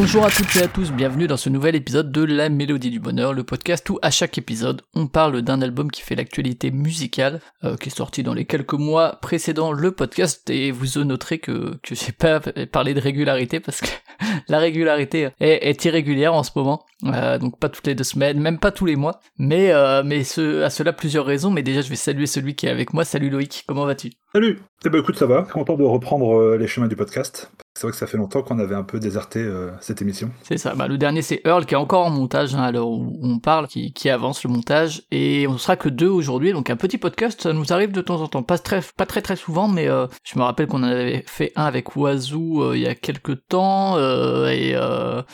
Bonjour à toutes et à tous, bienvenue dans ce nouvel épisode de La Mélodie du Bonheur, le podcast où à chaque épisode on parle d'un album qui fait l'actualité musicale, euh, qui est sorti dans les quelques mois précédant le podcast, et vous noterez que, que j'ai pas parlé de régularité parce que la régularité est, irrégulière en ce moment, euh, donc pas toutes les deux semaines, même pas tous les mois, mais, euh, mais ce, à cela plusieurs raisons, mais déjà je vais saluer celui qui est avec moi, salut Loïc, comment vas-tu? Salut! Eh ben écoute ça va, content de reprendre les chemins du podcast, c'est vrai que ça fait longtemps qu'on avait un peu déserté euh, cette émission. C'est ça. Bah, le dernier, c'est Earl qui est encore en montage hein, à l'heure où on parle, qui, avance le montage. Et on sera que deux aujourd'hui. Donc un petit podcast, ça nous arrive de temps en temps. Pas très pas très, très souvent, mais euh, je me rappelle qu'on en avait fait un avec Oiseau euh, il y a quelques temps. et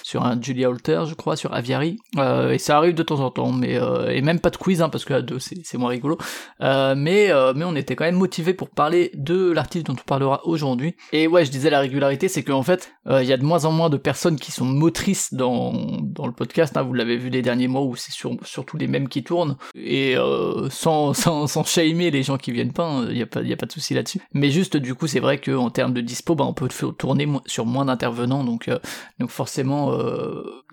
sur un Julia Holter, je crois, sur Aviary. et ça arrive de temps en temps. mais Et même pas de quiz, hein, parce que à deux, c'est moins rigolo. mais, mais on était quand même motivé pour parler de l'artiste dont on parlera aujourd'hui. Et ouais, je disais la régularité, c'est qu'en fait, euh, il y a de moins en moins de personnes qui sont motrices dans, dans le podcast. Hein, vous l'avez vu les derniers mois où c'est surtout les mêmes qui tournent. Et euh, sans, sans, sans shamer les gens qui viennent pas, il hein, n'y a, pas, a pas de souci là-dessus. Mais juste, du coup, c'est vrai qu'en termes de dispo, bah, on peut tourner sur moins d'intervenants. Donc, euh, donc forcément,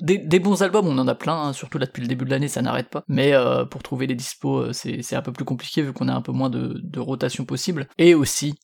des, bons albums, on en a plein. Hein, surtout là, depuis le début de l'année, ça n'arrête pas. Mais pour trouver les dispos, c'est un peu plus compliqué vu qu'on a un peu moins de, de rotation possible. Et aussi,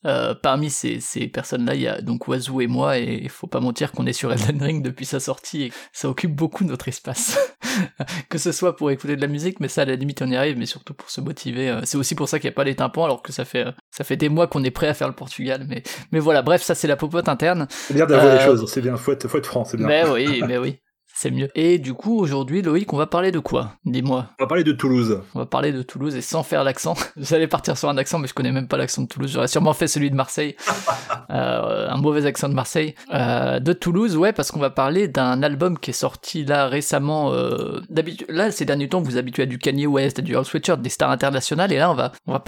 parmi ces, ces personnes-là, il y a donc et moi et il faut pas mentir qu'on est sur Elden Ring depuis sa sortie et ça occupe beaucoup notre espace. que ce soit pour écouter de la musique, mais ça à la limite on y arrive, mais surtout pour se motiver. Euh, c'est aussi pour ça qu'il n'y a pas les tympans alors que ça fait euh, ça fait des mois qu'on est prêt à faire le Portugal, mais mais voilà, bref, ça c'est la popote interne. C'est bien d'avoir les euh, choses, c'est bien, faut être, faut être franc, c'est bien. Mais oui, mais oui c'est mieux. Et du coup, aujourd'hui, Loïc, on va parler de quoi? Dis-moi. On va parler de Toulouse. On va parler de Toulouse et sans faire l'accent. J'allais partir sur un accent, mais je connais même pas l'accent de Toulouse. J'aurais sûrement fait celui de Marseille. euh, un mauvais accent de Marseille. Euh, de Toulouse, ouais, parce qu'on va parler d'un album qui est sorti là récemment. Euh, là, ces derniers temps, vous vous habituez à du Kanye West, à du Earl Sweatshirt, des stars internationales, et là, on va, on va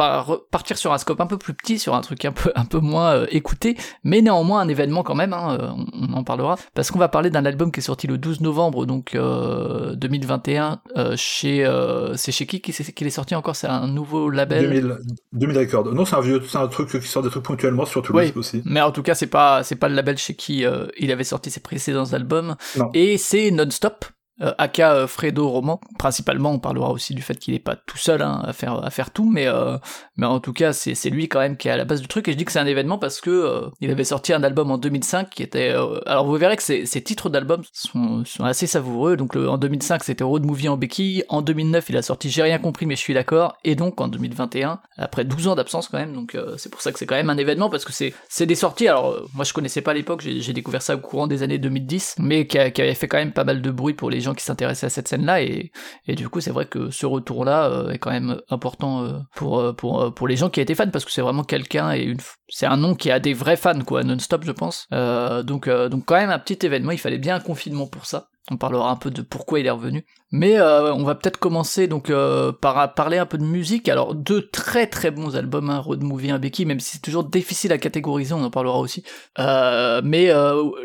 partir sur un scope un peu plus petit, sur un truc un peu, un peu moins euh, écouté, mais néanmoins un événement quand même. Hein, on, en parlera, parce qu'on va parler d'un album qui est sorti le 12 novembre, donc 2021 euh, euh, chez euh, c'est chez qui qu'il est sorti encore? C'est un nouveau label? 2000, 2000 Records. Non c'est un vieux c'est un truc qui sort des trucs ponctuellement sur Toulouse aussi. Mais en tout cas c'est pas c'est pas le label chez qui il avait sorti ses précédents albums. Et c'est Non-Stop euh, aka euh, Fredo Roman. Principalement, on parlera aussi du fait qu'il est pas tout seul hein, à faire à faire tout, mais euh, mais en tout cas, c'est c'est lui quand même qui est à la base du truc. Et je dis que c'est un événement parce que il avait sorti un album en 2005 qui était. alors vous verrez que ces titres d'albums sont, sont assez savoureux. Donc en 2005, c'était Road Movie en béquille. En 2009, il a sorti J'ai rien compris, mais je suis d'accord. Et donc en 2021, après 12 ans d'absence quand même, donc c'est pour ça que c'est quand même un événement parce que c'est c'est des sorties. Alors moi, je connaissais pas à l'époque, j'ai découvert ça au courant des années 2010, mais qui avait fait quand même pas mal de bruit pour les gens qui s'intéressaient à cette scène-là et, et du coup c'est vrai que ce retour-là euh, est quand même important euh, pour euh, pour les gens qui étaient fans parce que c'est vraiment quelqu'un et une c'est un nom qui a des vrais fans quoi non-stop je pense. Donc donc quand même un petit événement il fallait bien un confinement pour ça on parlera un peu de pourquoi il est revenu. Mais euh, on va peut-être commencer donc euh, par parler un peu de musique. Alors deux très très bons albums, hein, Road Movie, un Becky, même si c'est toujours difficile à catégoriser, on en parlera aussi. Euh, mais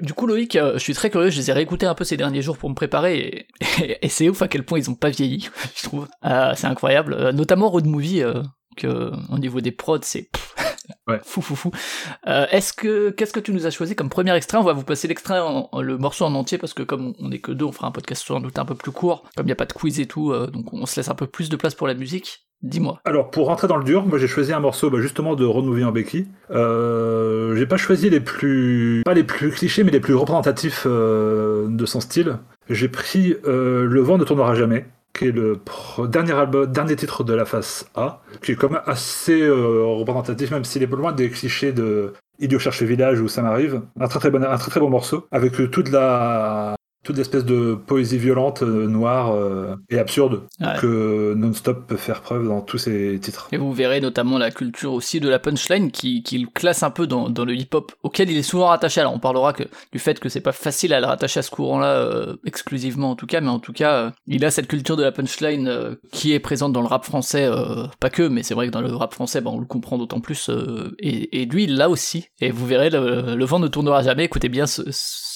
du coup Loïc, je suis très curieux, je les ai réécoutés un peu ces derniers jours pour me préparer et, c'est ouf à quel point ils ont pas vieilli, je trouve. c'est incroyable, notamment Road Movie, que au niveau des prods c'est Ouais. Fou, fou, fou. Euh, est-ce que, qu'est-ce que tu nous as choisi comme premier extrait? On va vous passer l'extrait, le morceau en entier, parce que comme on est que deux, on fera un podcast sans doute un peu plus court. Comme il n'y a pas de quiz et tout, euh, donc on se laisse un peu plus de place pour la musique. Dis-moi. Alors, pour rentrer dans le dur, moi j'ai choisi un morceau bah, justement de Renouveau en Becky. Euh, j'ai pas choisi les plus. pas les plus clichés, mais les plus représentatifs euh, de son style. J'ai pris Le vent ne tournera jamais qui est le dernier album, dernier titre de la face A, qui est quand même assez euh, représentatif, même s'il est pas loin des clichés de Idiot cherche village où ça m'arrive. Un un très très bon morceau, avec toute la toute espèce de poésie violente, euh, noire euh, et absurde que Non-Stop peut faire preuve dans tous ses titres. Et vous verrez notamment la culture aussi de la punchline qui, qui classe un peu dans, dans le hip-hop auquel il est souvent rattaché. Alors on parlera que, du fait que c'est pas facile à le rattacher à ce courant-là euh, exclusivement en tout cas, mais en tout cas il a cette culture de la punchline qui est présente dans le rap français, pas que, mais c'est vrai que dans le rap français, bah, on le comprend d'autant plus. Et, et, lui il l'a aussi. Et vous verrez, le, le vent ne tournera jamais. Écoutez bien ce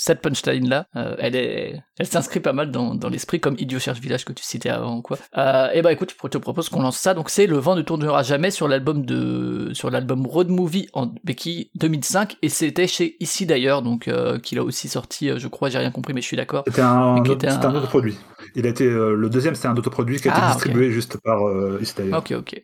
cette punchline là, euh, elle est, elle s'inscrit pas mal dans, dans l'esprit comme Idiot cherche village que tu citais avant quoi. Euh, et bah écoute, je te propose qu'on lance ça. Donc c'est Le vent ne tournera jamais sur l'album de, sur l'album Road Movie en Becky 2005 et c'était chez Ici d'ailleurs donc euh, qu'il a aussi sorti, euh, je crois, j'ai rien compris mais je suis d'accord. C'était un, un... un, autre produit. Il a été le deuxième, c'était un autre produit qui a été ah, distribué juste par Ici d'ailleurs. Ok ok.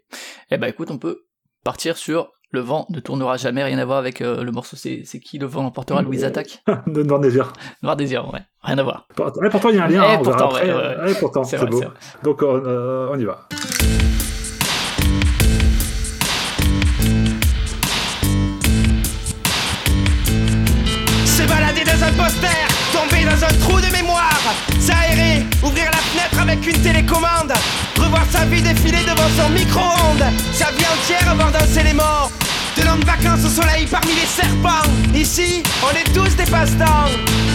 Et bah écoute, on peut partir sur le vent ne tournera jamais, rien à voir avec euh, le morceau. C'est, qui le vent l'emportera Louise Attaque? De Noir Désir. Noir Désir, ouais, rien à voir. pourtant, il y a un lien. Hein, pourtant, ouais, pourtant, c'est, beau. Donc, euh, on y va. Se balader dans un poster, tomber dans un trou de mémoire, s'aérer, ouvrir la fenêtre avec une télécommande, revoir sa vie défiler devant son micro-ondes, sa vie entière avoir dansé les morts. De longues vacances au soleil parmi les serpents. Ici, on est tous des passe-temps.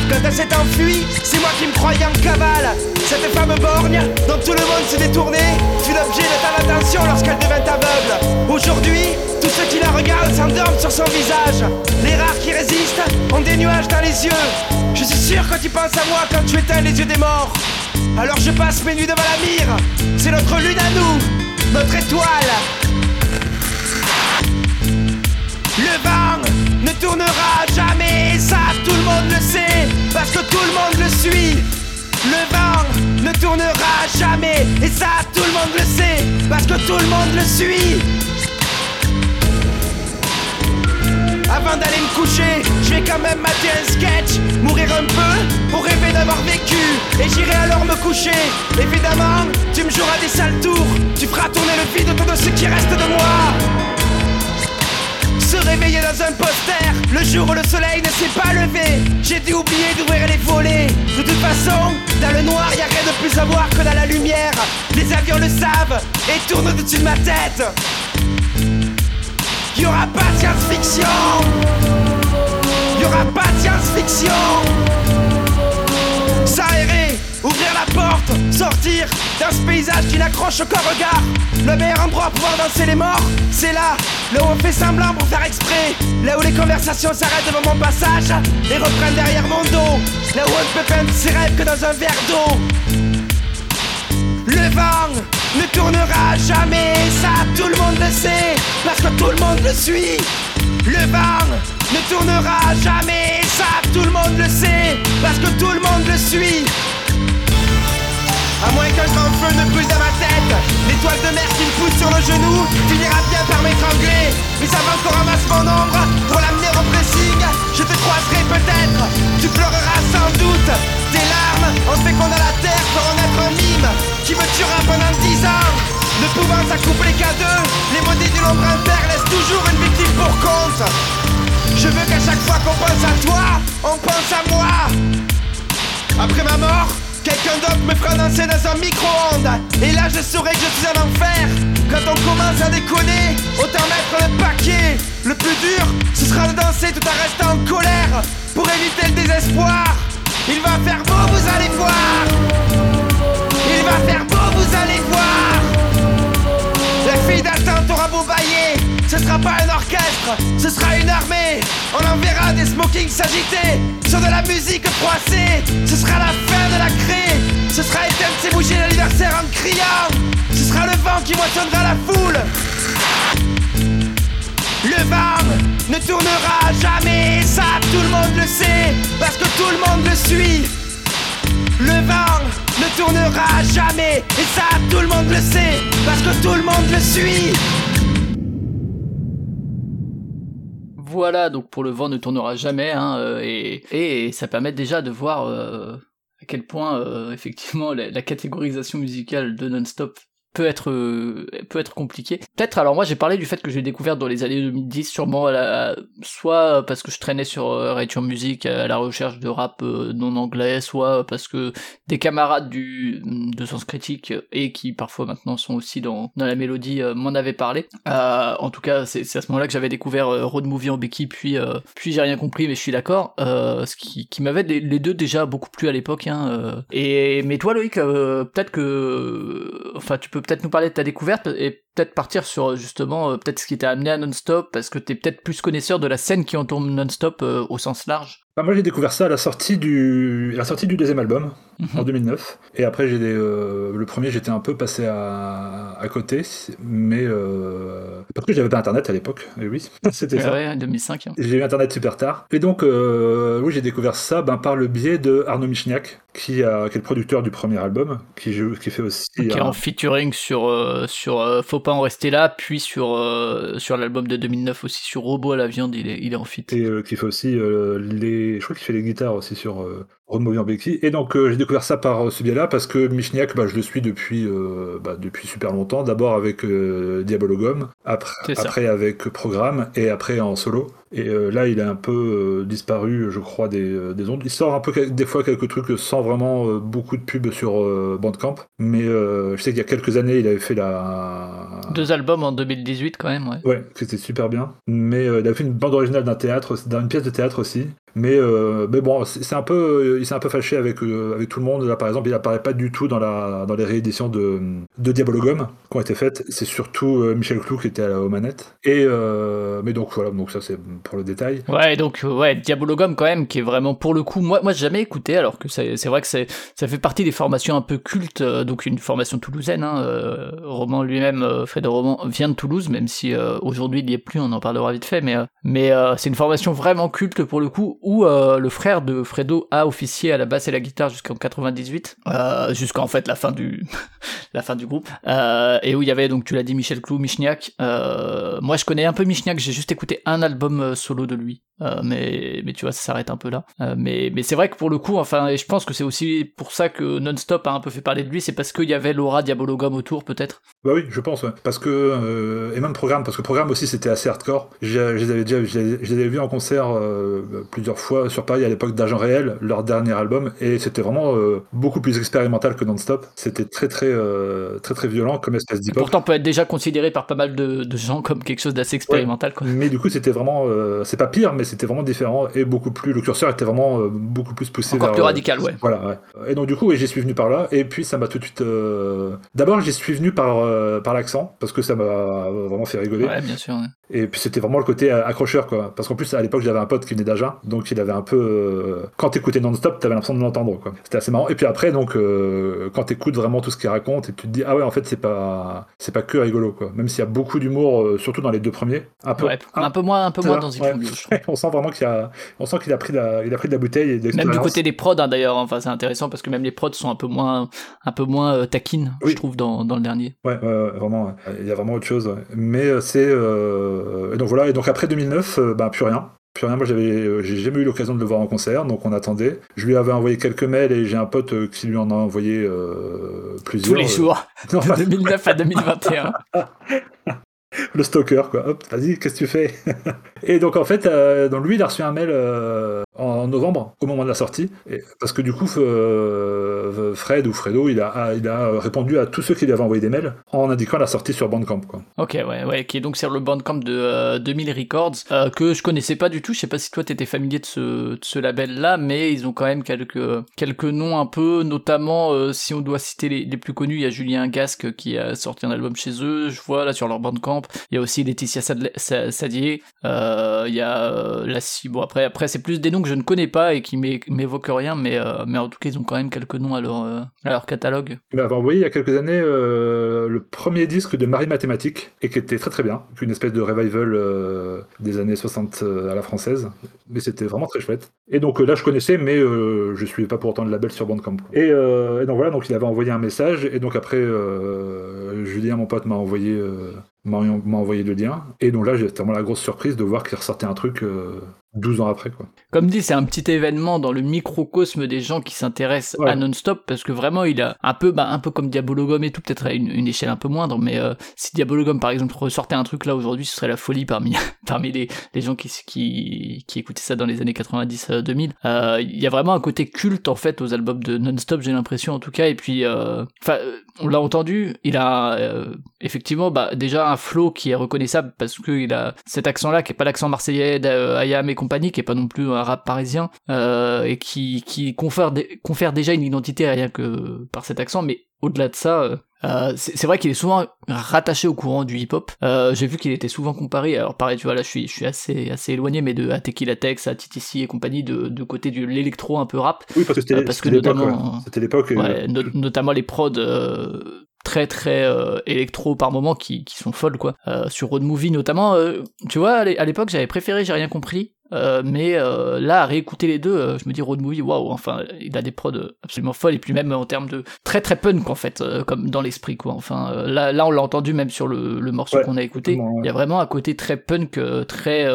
Quand elle s'est enfuie, c'est moi qui me croyais en cavale. Cette femme borgne, dont tout le monde s'est détourné, fut l'objet de ta attention lorsqu'elle devint aveugle. Aujourd'hui, tous ceux qui la regardent s'endorment sur son visage. Les rares qui résistent ont des nuages dans les yeux. Je suis sûr que tu penses à moi quand tu éteins les yeux des morts. Alors je passe mes nuits devant la mire. C'est notre lune à nous, notre étoile. Tournera jamais, et ça tout le monde le sait, parce que tout le monde le suit. Avant d'aller me coucher, je vais quand même mater un sketch, mourir un peu pour rêver d'avoir vécu, et j'irai alors me coucher. Évidemment, tu me joueras des sales tours, tu feras tourner le vide autour de ce qui reste de moi se réveiller dans un poster. Le jour où le soleil ne s'est pas levé. J'ai dû oublier d'ouvrir les volets. De toute façon, dans le noir y a rien de plus à voir que dans la lumière. Les avions le savent et tournent au-dessus de ma tête. Y aura pas de science-fiction. Y aura pas de science-fiction. S'aérer Ouvrir la porte, sortir dans ce paysage qui n'accroche aucun regard. Le meilleur endroit pour pouvoir danser les morts, c'est là, là où on fait semblant pour faire exprès. Là où les conversations s'arrêtent devant mon passage et reprennent derrière mon dos. Là où on ne peut peindre ses rêves que dans un verre d'eau. Le vent ne tournera jamais, ça tout le monde le sait, parce que tout le monde le suit. Le vent ne tournera jamais, ça tout le monde le sait, parce que tout le monde le suit. À moins qu'un grand feu ne brûle dans ma tête. L'étoile de mer qui me pousse sur le genou Finira bien par m'étrangler. Mais avant qu'on ramasse mon ombre Pour l'amener au pressing Je te croiserai peut-être. Tu pleureras sans doute. Tes larmes qu'on a la terre Pour être un mime Qui me tuera pendant dix ans. Ne pouvant s'accoupler qu'à deux Les maudits du l'ombre père laissent toujours une victime pour compte. Je veux qu'à chaque fois qu'on pense à toi On pense à moi. Après ma mort Quelqu'un d'autre me fera danser dans un micro-ondes Et là je saurai que je suis en enfer Quand on commence à déconner Autant mettre le paquet Le plus dur ce sera de danser tout en restant en colère Pour éviter le désespoir Il va faire beau vous allez voir Il va faire beau vous allez voir La fille d'attente aura beau bailler ce sera pas un orchestre, ce sera une armée. On enverra des smokings s'agiter sur de la musique froissée. Ce sera la fin de la crée. Ce sera ses bougies l'anniversaire en criant. Ce sera le vent qui moissonnera la foule. Le vent ne tournera jamais, ça tout le monde le sait, parce que tout le monde le suit. Le vent ne tournera jamais, et ça tout le monde le sait, parce que tout le monde le suit. Voilà, donc pour le vent ne tournera jamais, hein, euh, et, et ça permet déjà de voir euh, à quel point euh, effectivement la, catégorisation musicale de Non-Stop peut être euh, peut être compliqué. Peut-être alors moi j'ai parlé du fait que j'ai découvert dans les années 2010 sûrement à la, soit parce que je traînais sur euh, Radio Music à la recherche de rap euh, non anglais, soit parce que des camarades du de Sens Critique et qui parfois maintenant sont aussi dans dans la mélodie m'en avaient parlé. en tout cas c'est à ce moment-là que j'avais découvert Road Movie en béquille puis puis j'ai rien compris mais je suis d'accord. ce qui qui m'avait les, deux déjà beaucoup plu à l'époque hein, et mais toi Loïc peut-être que enfin tu peux peut-être nous parler de ta découverte et peut-être partir sur justement euh, peut-être ce qui t'a amené à Non-Stop parce que t'es peut-être plus connaisseur de la scène qui entoure Non-Stop euh, au sens large. Bah, moi j'ai découvert ça à la sortie du, la sortie du deuxième album mhm. en 2009 et après j'ai euh, le premier j'étais un peu passé à, à côté mais parce que j'avais pas internet à l'époque et oui c'était ça. Ouais, 2005. Hein. J'ai eu internet super tard et donc oui j'ai découvert ça ben, par le biais de Arnaud Michniak qui, a, qui est le producteur du premier album qui, qui fait aussi qui est en featuring sur sur Faut en rester là, puis sur, euh, sur l'album de 2009 aussi, sur Robot à la viande, il est, il est en fit. Et euh, qui fait aussi euh, les. Je crois qu'il fait les guitares aussi sur Road Movie en béquille. Et donc j'ai découvert ça par ce biais-là, parce que Michniak, bah, je le suis depuis, bah, depuis super longtemps. D'abord avec Diabologum, après, après avec Programme, et après en solo. Et là, il a un peu disparu, je crois, des, des, ondes. Il sort un peu des fois quelques trucs sans vraiment beaucoup de pubs sur Bandcamp. Mais je sais qu'il y a quelques années, il avait fait la, deux albums en 2018 quand même, ouais. Ouais, c'était super bien. Mais euh, il a fait une bande originale d'un théâtre, d'une pièce de théâtre aussi. Mais, euh, mais bon, c'est un peu, il s'est un peu fâché avec, euh, avec tout le monde. Là, par exemple, il apparaît pas du tout dans, la, dans les rééditions de, de Diabologum qui ont été faites. C'est surtout Michel Clou qui était à la, aux manettes. Et, mais donc voilà, donc ça c'est pour le détail. Ouais, donc ouais, Diabologum quand même, qui est vraiment pour le coup, moi, moi jamais écouté, alors que c'est vrai que ça fait partie des formations un peu cultes, donc une formation toulousaine. Hein, Roman lui-même, de Roman, vient de Toulouse, même si aujourd'hui il n'y est plus, on en parlera vite fait, mais, mais c'est une formation vraiment culte pour le coup où euh, le frère de Fredo a officié à la basse et la guitare jusqu'en 98, euh, jusqu'en fait la fin du la fin du groupe, euh, et où il y avait donc tu l'as dit Michel Clou, Michniak. Moi je connais un peu Michniak, j'ai juste écouté un album solo de lui, mais mais tu vois ça s'arrête un peu là. mais mais c'est vrai que pour le coup, enfin, et je pense que c'est aussi pour ça que Non-Stop a un peu fait parler de lui, c'est parce qu'il y avait Laura Diabologum autour peut-être. Bah oui, je pense, ouais. parce que et même programme, parce que programme aussi c'était assez hardcore. Je, les avais déjà, je les avais vus en concert plusieurs fois sur Paris à l'époque d'Agent Réel, leur dernier album, et c'était vraiment euh, beaucoup plus expérimental que Non-Stop. C'était très très euh, très très violent comme espèce d'hip Pourtant, peut être déjà considéré par pas mal de, gens comme quelque chose d'assez expérimental. Quoi. Mais du coup, c'était vraiment, euh, c'est pas pire, mais c'était vraiment différent et beaucoup plus. Le curseur était vraiment beaucoup plus poussé. Encore plus radical, ouais. Voilà. Ouais. Et donc du coup, j'y suis venu par là, et puis ça m'a tout de suite. D'abord, j'y suis venu par par l'accent parce que ça m'a vraiment fait rigoler. Ouais, bien sûr. Et puis c'était vraiment le côté accrocheur, quoi. Parce qu'en plus, à l'époque, j'avais un pote qui venait d'Agen, donc il avait un peu. Euh, quand t'écoutais non-stop, t'avais l'impression de l'entendre, quoi. C'était assez marrant. Et puis après, donc, euh, quand t'écoutes vraiment tout ce qu'il raconte, et tu te dis, ah ouais, en fait, c'est pas, c'est pas que rigolo, quoi. Même s'il y a beaucoup d'humour, euh, surtout dans les deux premiers. Un peu, un, peu moins, un peu moins dans ouais, On sent vraiment qu'il a, on sent qu'il a pris la, il a pris de la bouteille. Et même du côté des prods, hein, d'ailleurs. Enfin, c'est intéressant parce que même les prods sont un peu moins, un peu moins taquines, je trouve, dans, dans le dernier. Ouais, vraiment. Il y a vraiment autre chose. Mais c'est, donc voilà. Et donc après 2009, bah, plus rien. Puis rien, moi j'avais, euh, j'ai jamais eu l'occasion de le voir en concert, donc on attendait. Je lui avais envoyé quelques mails et j'ai un pote euh, qui lui en a envoyé euh, plusieurs. Tous les jours, de 2009 à 2021. le stalker, quoi. Hop, vas-y, qu'est-ce que tu fais? Et donc, en fait, euh, lui, il a reçu un mail euh, en novembre, au moment de la sortie, et, parce que du coup, euh, Fred ou Fredo, il a, il a répondu à tous ceux qui lui avaient envoyé des mails en indiquant la sortie sur Bandcamp, quoi. Ok, ouais, ouais, qui est donc sur le Bandcamp de 2000 Records, que je connaissais pas du tout. Je sais pas si toi, t'étais familier de ce, label-là, mais ils ont quand même quelques, quelques noms un peu, notamment, si on doit citer les, les plus connus, il y a Julien Gasque qui a sorti un album chez eux, je vois là sur leur Bandcamp. Il y a aussi Laetitia Sadier. Euh, il y a euh, la Bon après, après c'est plus des noms que je ne connais pas et qui m'évoquent rien, mais euh, mais en tout cas ils ont quand même quelques noms à leur à leur catalogue. Il m'avait envoyé il y a quelques années le premier disque de Marie Mathématique et qui était très très bien, une espèce de revival des années 60 à la française, mais c'était vraiment très chouette. Et donc là je connaissais, mais je suivais pas pour autant le label sur Bandcamp. Et, et donc voilà, donc il avait envoyé un message et donc après Julien mon pote m'a envoyé m'a envoyé le lien. Et donc là, j'ai vraiment la grosse surprise de voir qu'il ressortait un truc euh, 12 ans après, quoi. Comme dit, c'est un petit événement dans le microcosme des gens qui s'intéressent à non-stop, parce que vraiment, il a un peu, bah, un peu comme Diabologum et tout, peut-être à une, échelle un peu moindre, mais euh, si Diabologum, par exemple, ressortait un truc là aujourd'hui, ce serait la folie parmi, parmi les, les gens qui, qui, qui écoutaient ça dans les années 90-2000. Euh, il y a vraiment un côté culte, en fait, aux albums de non-stop, j'ai l'impression, en tout cas, et puis, euh, enfin, on l'a entendu, il a effectivement, bah, déjà un flow qui est reconnaissable parce qu'il a cet accent-là qui est pas l'accent marseillais d'Ayam et compagnie, qui est pas non plus un rap parisien, euh, et qui, qui confère, confère déjà une identité rien que par cet accent, mais au-delà de ça, euh, euh c'est vrai qu'il est souvent rattaché au courant du hip-hop. Euh, J'ai vu qu'il était souvent comparé. Alors pareil, tu vois là, je suis, je suis assez, assez éloigné, mais de à Tequila Tex, à TTC et compagnie, de, de côté de l'électro un peu rap. Oui, parce que c'était euh, notamment, c'était l'époque. Ouais, notamment les prods très très euh, électro par moment qui, qui sont folles quoi. Euh, sur Road Movie notamment, euh, tu vois, à l'époque j'avais préféré J'ai rien compris. Mais là, à réécouter les deux, je me dis Road Movie, waouh, enfin, il a des prods absolument folles, et puis même en termes de très très punk en fait, comme dans l'esprit quoi. Enfin, là, là on l'a entendu même sur le, le morceau qu'on a écouté, il y a vraiment un côté très punk, très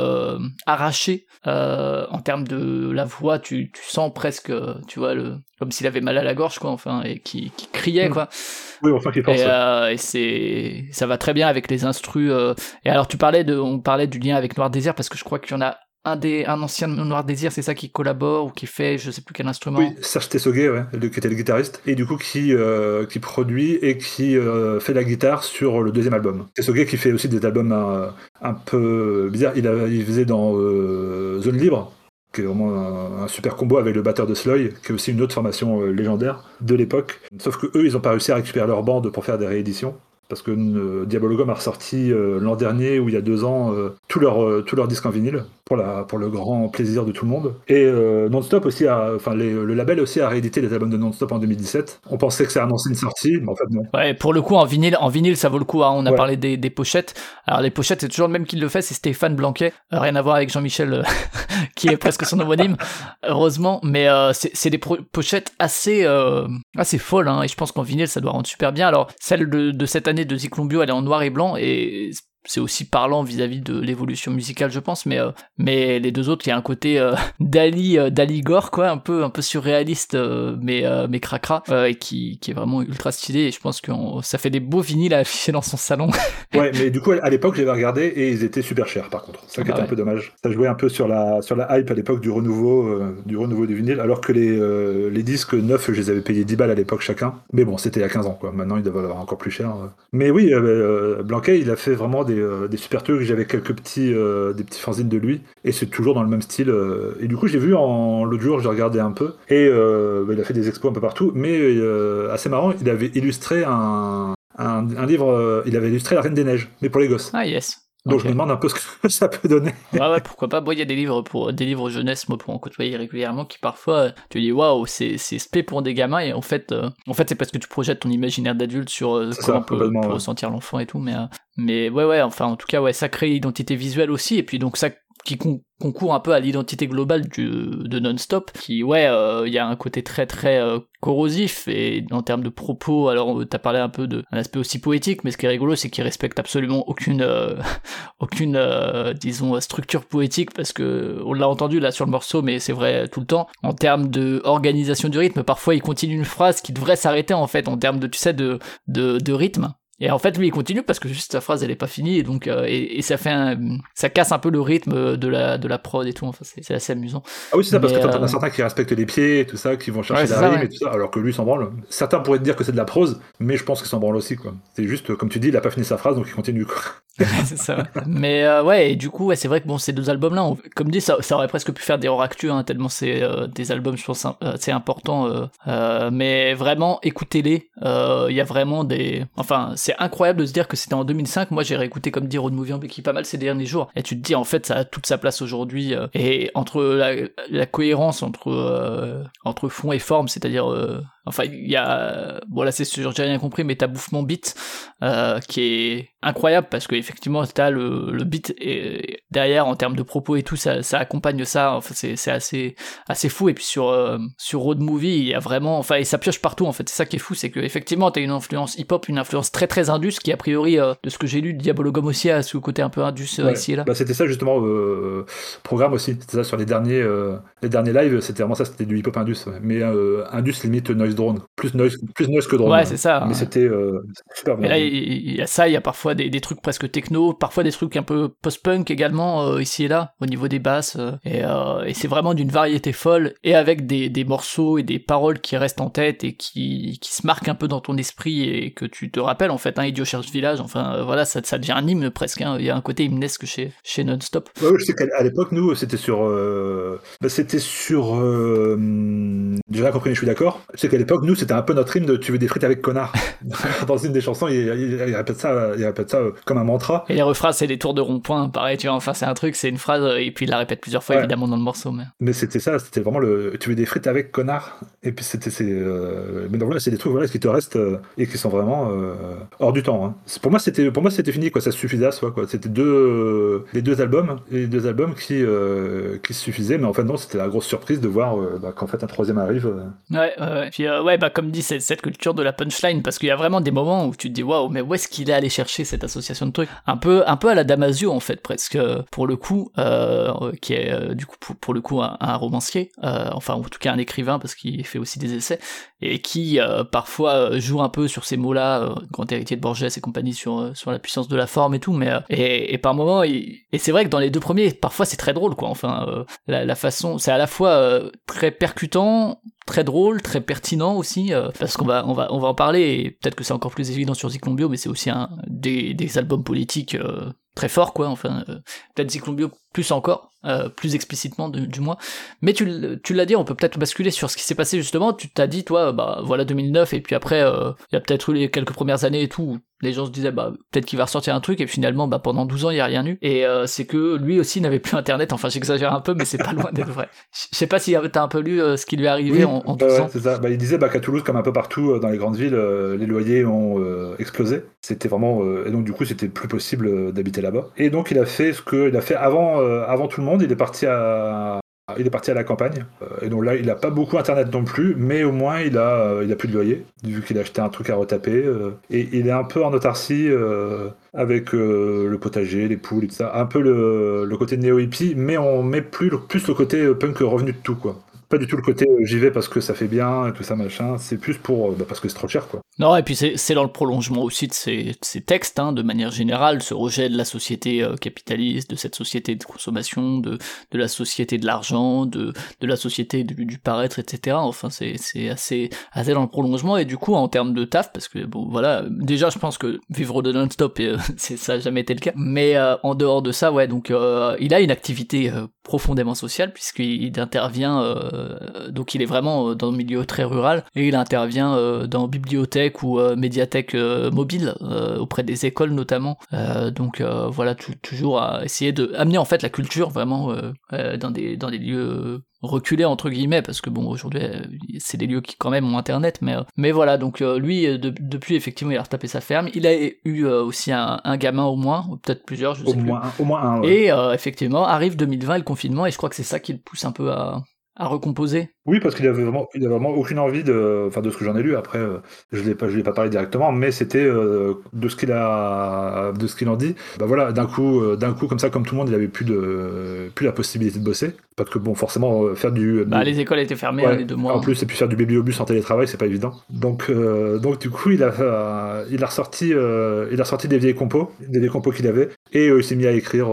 arraché en termes de la voix, tu, tu sens presque, tu vois, le, comme s'il avait mal à la gorge quoi, enfin, et qui, qui criait hmm. quoi. Oui, enfin, qui et, euh, et c'est, ça va très bien avec les instrus. Euh. Et alors, tu parlais de, on parlait du lien avec Noir Désir parce que je crois qu'il y en a un ancien Noir Désir, c'est ça qui collabore ou qui fait, je sais plus quel instrument. Oui, Serge Tessoguet, ouais, qui était le guitariste et du coup qui, euh, produit et qui fait la guitare sur le deuxième album. Tessoguet qui fait aussi des albums un, peu bizarres. Il, il faisait dans Zone Libre qui est vraiment un, super combo avec le batteur de Sloy, qui est aussi une autre formation euh, légendaire de l'époque. Sauf que eux, ils n'ont pas réussi à récupérer leur bande pour faire des rééditions parce que euh, Diabologum a ressorti euh, l'an dernier ou il y a deux ans euh, tous leurs tout leur disques en vinyle pour, la, pour le grand plaisir de tout le monde. Et Nonstop aussi, a, enfin le label aussi a réédité les albums de Nonstop en 2017. On pensait que ça annonçait une sortie, mais en fait non. Ouais, pour le coup en vinyle, en vinyle ça vaut le coup. Hein. On a parlé des, des, pochettes. Alors les pochettes c'est toujours le même qui le fait, c'est Stéphane Blanquet. rien à voir avec Jean-Michel qui est presque son homonyme, heureusement. Mais c'est des pochettes assez assez folles. Hein. Et je pense qu'en vinyle ça doit rendre super bien. Alors celle de, de cette année de Zyklon elle est en noir et blanc et c'est aussi parlant vis-à-vis de l'évolution musicale je pense mais euh, mais les deux autres il y a un côté euh, d'Ali euh, d'Ali Gore quoi un peu un peu surréaliste mais mais cracra et qui, qui est vraiment ultra stylé et je pense que ça fait des beaux vinyles à afficher dans son salon. Ouais mais du coup à l'époque j'avais regardé et ils étaient super chers par contre. Ça qui était un peu dommage. Ça jouait un peu sur la sur la hype à l'époque du renouveau du renouveau du vinyle alors que les les disques neufs je les avais payés 10 balles à l'époque chacun. Mais bon c'était il y a 15 ans quoi. Maintenant ils doivent avoir encore plus cher mais oui Blanquet il a fait vraiment des euh, des, super trucs. J'avais quelques petits, euh, des petits fanzines de lui. Et c'est toujours dans le même style. Euh. et du coup, j'ai vu en l'autre jour, j'ai regardé un peu. Et bah, il a fait des expos un peu partout. Mais assez marrant, il avait illustré un, un, livre. il avait illustré La Reine des Neiges, mais pour les gosses. Ah, yes. Donc je me demande un peu ce que ça peut donner. ouais, ouais, pourquoi pas. Moi, il y a des livres pour des livres jeunesse, moi, pour en côtoyer régulièrement, qui parfois, tu dis waouh, c'est c'est spé pour des gamins, et en fait, en fait, c'est parce que tu projettes ton imaginaire d'adulte sur comment peut, ressentir l'enfant et tout, mais mais ouais, ouais, enfin, en tout cas, ouais, ça crée identité visuelle aussi, et puis donc ça qui concourt un peu à l'identité globale du, de Non-Stop, qui, ouais, il euh, y a un côté très très euh, corrosif, et en termes de propos, alors t'as parlé un peu d'un aspect aussi poétique, mais ce qui est rigolo, c'est qu'il respecte absolument aucune, euh, aucune, disons, structure poétique, parce que on l'a entendu là sur le morceau, mais c'est vrai tout le temps, en termes de organisation du rythme, parfois il continue une phrase qui devrait s'arrêter en fait, en termes de, tu sais, de, de, de rythme, et en fait, lui, il continue parce que juste sa phrase, elle est pas finie, et donc euh, et, ça fait un, ça casse un peu le rythme de la de la prod et tout. Enfin, c'est assez amusant. Ah oui, c'est ça, parce que t'en as euh, certains qui respectent les pieds et tout ça, qui vont chercher la rime et tout ça, alors que lui s'en branle. Certains pourraient te dire que c'est de la prose, mais je pense qu'il s'en branle aussi, quoi. C'est juste, comme tu dis, il a pas fini sa phrase, donc il continue, quoi. c'est ça. Mais euh, ouais, et du coup, ouais, c'est vrai que bon, ces deux albums-là, comme dit, ça, ça, aurait presque pu faire des hors actu, hein, tellement c'est des albums, je pense, c'est important. mais vraiment, écoutez-les. Il y a vraiment des, enfin, c'est incroyable de se dire que c'était en 2005. Moi, j'ai réécouté comme dire Road Movie en pas mal ces derniers jours. Et tu te dis, en fait, ça a toute sa place aujourd'hui. Euh, et entre la, cohérence entre, euh, entre fond et forme, c'est-à-dire, euh, enfin, il y a, bon là c'est sûr, j'ai rien compris, mais t'as Bouffement Beat, qui est incroyable parce que effectivement t'as le, le beat et derrière en termes de propos et tout ça, ça accompagne ça. Enfin c'est, c'est assez assez fou. Et puis sur euh, sur Road Movie il y a vraiment enfin et ça pioche partout en fait. C'est ça qui est fou c'est que effectivement t'as une influence hip hop une influence très très indus qui a priori euh, de ce que j'ai lu Diabologum aussi a ce côté un peu indus euh, ici et là. Bah, c'était ça justement programme aussi c'était ça sur les derniers les derniers lives c'était vraiment ça c'était du hip hop indus mais indus limite noise drone plus noise plus noise que drone ouais c'est ça mais c'était super bien il y, a ça il y a parfois des, des, trucs presque techno parfois des trucs un peu post-punk également ici et là au niveau des basses et, et c'est vraiment d'une variété folle et avec des, des, morceaux et des paroles qui restent en tête et qui, qui se marquent un peu dans ton esprit et que tu te rappelles en fait, hein, Idiot cherche village, enfin euh, voilà, ça, ça devient un hymne presque, hein. il y a un côté hymnesque chez, chez Non-Stop. Ouais, je sais qu'à l'époque, nous, c'était sur... Euh... Bah, c'était sur... Euh... J'ai compris, je suis d'accord. Je sais qu'à l'époque, nous, c'était un peu notre hymne de Tu veux des frites avec connard. dans une des chansons, il, il, répète ça, il répète ça euh, comme un mantra. Et les refrains, c'est des tours de rond-point, pareil, tu vois, enfin c'est un truc, c'est une phrase, et puis il la répète plusieurs fois évidemment dans le morceau. Mais, mais c'était ça, c'était vraiment le tu veux des frites avec connard et puis c'était c'est euh, mais donc voilà c'est des trucs voilà qui te restent euh, et qui sont vraiment euh, hors du temps hein. pour moi c'était pour moi c'était fini quoi ça suffisait à soi quoi c'était deux les deux albums les deux albums qui qui suffisaient mais en fait non c'était la grosse surprise de voir bah, qu'en fait un troisième arrive ouais ouais puis ouais bah comme dit cette culture de la punchline parce qu'il y a vraiment des moments où tu te dis waouh mais où est-ce qu'il est allé chercher cette association de trucs? Un peu un peu à la Damasio en fait presque pour le coup qui est du coup pour, le coup un, romancier enfin en tout cas un écrivain parce qu'il fait aussi des essais, et qui euh, parfois euh, joue un peu sur ces mots-là, euh, grand héritier de Borges et compagnie sur, sur la puissance de la forme et tout, mais et, par moments, et c'est vrai que dans les deux premiers, parfois c'est très drôle quoi, enfin la, façon, c'est à la fois très percutant, très drôle, très pertinent aussi, parce qu'on va, on va, on va en parler, et peut-être que c'est encore plus évident sur Zyklon mais c'est aussi un des, des albums politiques très forts quoi, enfin, peut-être Zyklon plus encore, euh, plus explicitement du, moins. Mais tu, tu l'as dit, on peut peut-être basculer sur ce qui s'est passé justement. Tu t'as dit, toi, bah voilà 2009, et puis après, euh, il y a peut-être eu les quelques premières années et tout, les gens se disaient bah peut-être qu'il va ressortir un truc et finalement bah pendant 12 ans il y a rien eu. Et euh, c'est que lui aussi n'avait plus internet. Enfin j'exagère un peu mais c'est pas loin d'être vrai. Je sais pas si t'as un peu lu euh, ce qui lui est arrivé en, en bah c'est ça. Bah, il disait bah, qu'à Toulouse comme un peu partout euh, dans les grandes villes les loyers ont explosé. C'était vraiment et donc du coup c'était plus possible d'habiter et donc il a fait ce qu'il a fait avant avant tout le monde. Il est parti à il est parti à la campagne, euh, et donc là, il n'a pas beaucoup internet non plus, mais au moins, il a, euh, il a plus de loyer, vu qu'il a acheté un truc à retaper, euh, et il est un peu en autarcie avec le potager, les poules et tout ça, un peu le, le côté néo-hippie, mais on met plus, plus le côté punk revenu de tout, quoi pas du tout le côté euh, j'y vais parce que ça fait bien et tout ça machin. C'est plus pour euh, bah, parce que c'est trop cher quoi. Non et puis c'est dans le prolongement aussi de ces, ces textes hein, de manière générale, ce rejet de la société euh, capitaliste, de cette société de consommation, de, de la société de l'argent, de, de la société du, du paraître, etc. Enfin c'est assez assez dans le prolongement et du coup en termes de taf parce que bon voilà déjà je pense que vivre de non-stop c'est ça n'a jamais été le cas. Mais en dehors de ça ouais donc il a une activité profondément sociale puisqu'il intervient euh, donc il est vraiment euh, dans le milieu très rural et il intervient euh, dans bibliothèque ou médiathèque mobile auprès des écoles notamment. donc voilà toujours à essayer de amener en fait la culture vraiment dans des dans des lieux reculés entre guillemets parce que bon aujourd'hui c'est des lieux qui quand même ont internet mais mais voilà donc lui depuis effectivement il a retapé sa ferme. Il a eu aussi un, gamin au moins ou peut-être plusieurs je sais au moins au moins un et effectivement arrive 2020 le confinement et je crois que c'est ça qui le pousse un peu à à recomposer oui, parce qu'il avait vraiment, il avait vraiment aucune envie de, enfin de ce que j'en ai lu. Après, euh, je l'ai pas, je l'ai pas parlé directement, mais c'était euh, de ce qu'il a, de ce qu'il en dit. Bah voilà, d'un coup, euh, d'un coup comme ça, comme tout le monde, il avait plus de, plus la possibilité de bosser, parce que bon, forcément, faire du, bah, les écoles étaient fermées les deux mois. En plus, et puis faire du bibliobus en télétravail, c'est pas évident. Donc, donc du coup, il a, il a ressorti, il a ressorti des vieilles compos, des vieilles compos qu'il avait, et il s'est mis à écrire,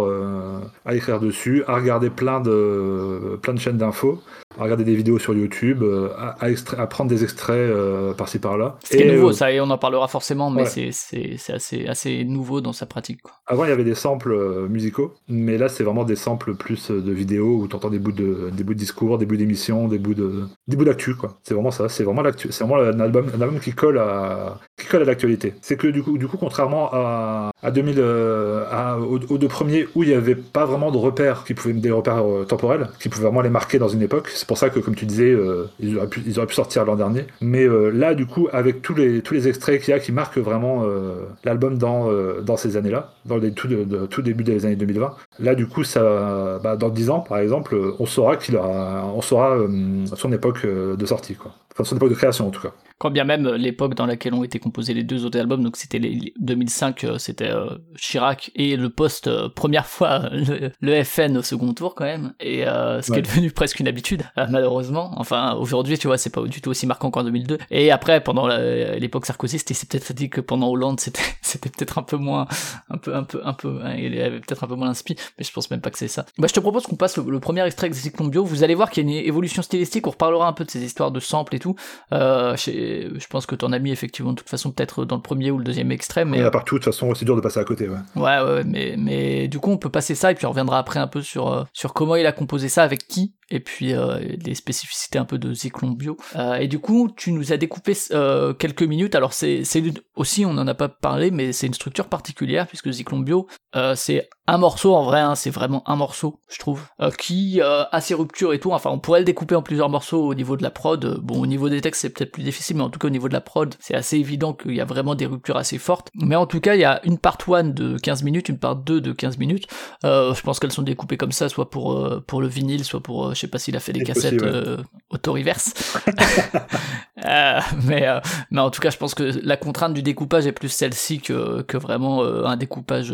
à écrire dessus, à regarder plein de, plein de chaînes d'infos à regarder des vidéos sur YouTube, euh, à, à, prendre des extraits euh, par-ci par-là. C'est nouveau, euh, ça, et on en parlera forcément, mais c'est assez, assez nouveau dans sa pratique. Quoi. Avant, il y avait des samples musicaux, mais là, c'est vraiment des samples plus de vidéos où tu entends des bouts de, des bouts de discours, des bouts d'émissions, des bouts de, des bouts d'actu, quoi. C'est vraiment ça, c'est vraiment l'actu, c'est vraiment un album, un album qui colle à, qui colle à l'actualité. C'est que du coup, du coup, contrairement à, à 2000, euh, à, aux, deux premiers où il n'y avait pas vraiment de repères qui pouvaient des repères euh, temporels, qui pouvaient vraiment les marquer dans une époque. C'est pour ça que, comme tu disais, euh, ils, auraient pu, sortir l'an dernier. Mais là, du coup, avec tous les tous les extraits qu'il y a qui marquent vraiment l'album dans dans ces années-là, dans les tout, début des années 2020. Là, du coup, ça, bah, dans 10 ans, par exemple, on saura qu'il aura, on son époque de sortie, quoi. Enfin, son époque de création, en tout cas. Quand bien même l'époque dans laquelle ont été composés les deux autres albums, donc c'était les 2005, euh, c'était euh, Chirac et le poste euh, première fois le, FN au second tour quand même, et ce qui est devenu presque une habitude malheureusement. Enfin aujourd'hui tu vois c'est pas du tout aussi marquant qu'en 2002. Et après pendant l'époque Sarkozy, c'est peut-être dit que pendant Hollande c'était c'était peut-être un peu moins un peu un peu un peu hein, il avait peut-être un peu moins l'inspi, mais je pense même pas que c'est ça. Bah je te propose qu'on passe le, premier extrait de Cyclone Bio. Vous allez voir qu'il y a une évolution stylistique. On reparlera un peu de ces histoires de samples et tout. chez je pense que t'en as mis effectivement de toute façon peut-être dans le premier ou le deuxième extrait. Mais a euh, partout, de toute façon, c'est dur de passer à côté. Ouais, ouais, ouais mais, mais du coup, on peut passer ça et puis on reviendra après un peu sur, euh, sur comment il a composé ça, avec qui, et puis euh, les spécificités un peu de Zyklon Bio. et du coup, tu nous as découpé quelques minutes. Alors, c'est aussi, on n'en a pas parlé, mais c'est une structure particulière puisque Zyklon Bio, c'est un morceau en vrai, hein, c'est vraiment un morceau, je trouve, qui a ses ruptures et tout. Enfin, on pourrait le découper en plusieurs morceaux au niveau de la prod. Bon, au niveau des textes, c'est peut-être plus difficile, mais en tout cas au niveau de la prod, c'est assez évident qu'il y a vraiment des ruptures assez fortes. Mais en tout cas, il y a une part 1 de 15 minutes, une part 2 de 15 minutes. Euh, je pense qu'elles sont découpées comme ça, soit pour, euh, pour le vinyle, soit pour, euh, sais pas s'il a fait des cassettes auto-reverse. mais, mais en tout cas, je pense que la contrainte du découpage est plus celle-ci que, que vraiment un découpage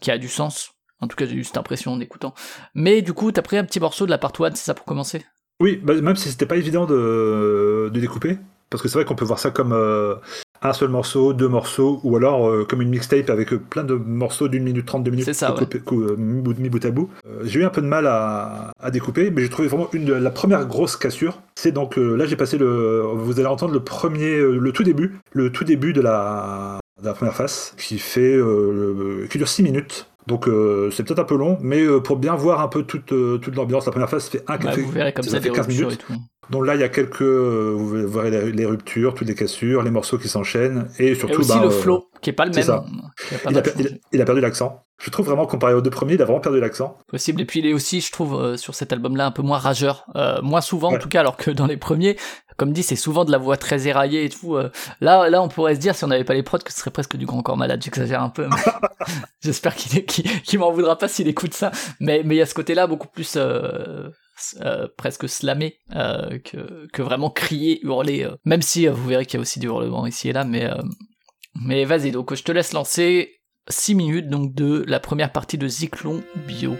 qui a du sens. En tout cas, j'ai eu cette impression en écoutant. Mais du coup, t'as pris un petit morceau de la part 1, c'est ça pour commencer? Oui, bah, même si c'était pas évident de, de découper, parce que c'est vrai qu'on peut voir ça comme euh, un seul morceau, deux morceaux, ou alors euh, comme une mixtape avec euh, plein de morceaux d'une minute trente, deux minutes ça, mis bout à bout. j'ai eu un peu de mal à, découper, mais j'ai trouvé vraiment une, la première grosse cassure. C'est donc là j'ai passé le, vous allez entendre le premier, le tout début, le tout début de la, de la première face, qui fait, qui dure 6 minutes. Donc c'est peut-être un peu long, mais pour bien voir un peu toute, toute l'ambiance, la première phase fait un café. vous verrez comme ça, fait 15 minutes. Et tout. Donc là, il y a quelques, euh, vous verrez les, ruptures, toutes les cassures, les morceaux qui s'enchaînent, et surtout. aussi bah, le euh, flow, qui est pas le même. Ça. Il, a, perdu l'accent. Je trouve vraiment, comparé aux deux premiers, il a vraiment perdu l'accent. Possible. Et puis il est aussi, je trouve, euh, sur cet album-là, un peu moins rageur. moins souvent, en tout cas, alors que dans les premiers, comme dit, c'est souvent de la voix très éraillée et tout. là, là, on pourrait se dire, si on n'avait pas les prods, que ce serait presque du grand corps malade. J'exagère un peu. J'espère qu'il m'en voudra pas s'il écoute ça. Mais il y a ce côté-là beaucoup plus euh, presque slammer euh, que, vraiment crier, hurler. Euh. Même si vous verrez qu'il y a aussi du hurlement ici et là, mais mais vas-y. Donc je te laisse lancer 6 minutes donc de la première partie de Zyklon Bio.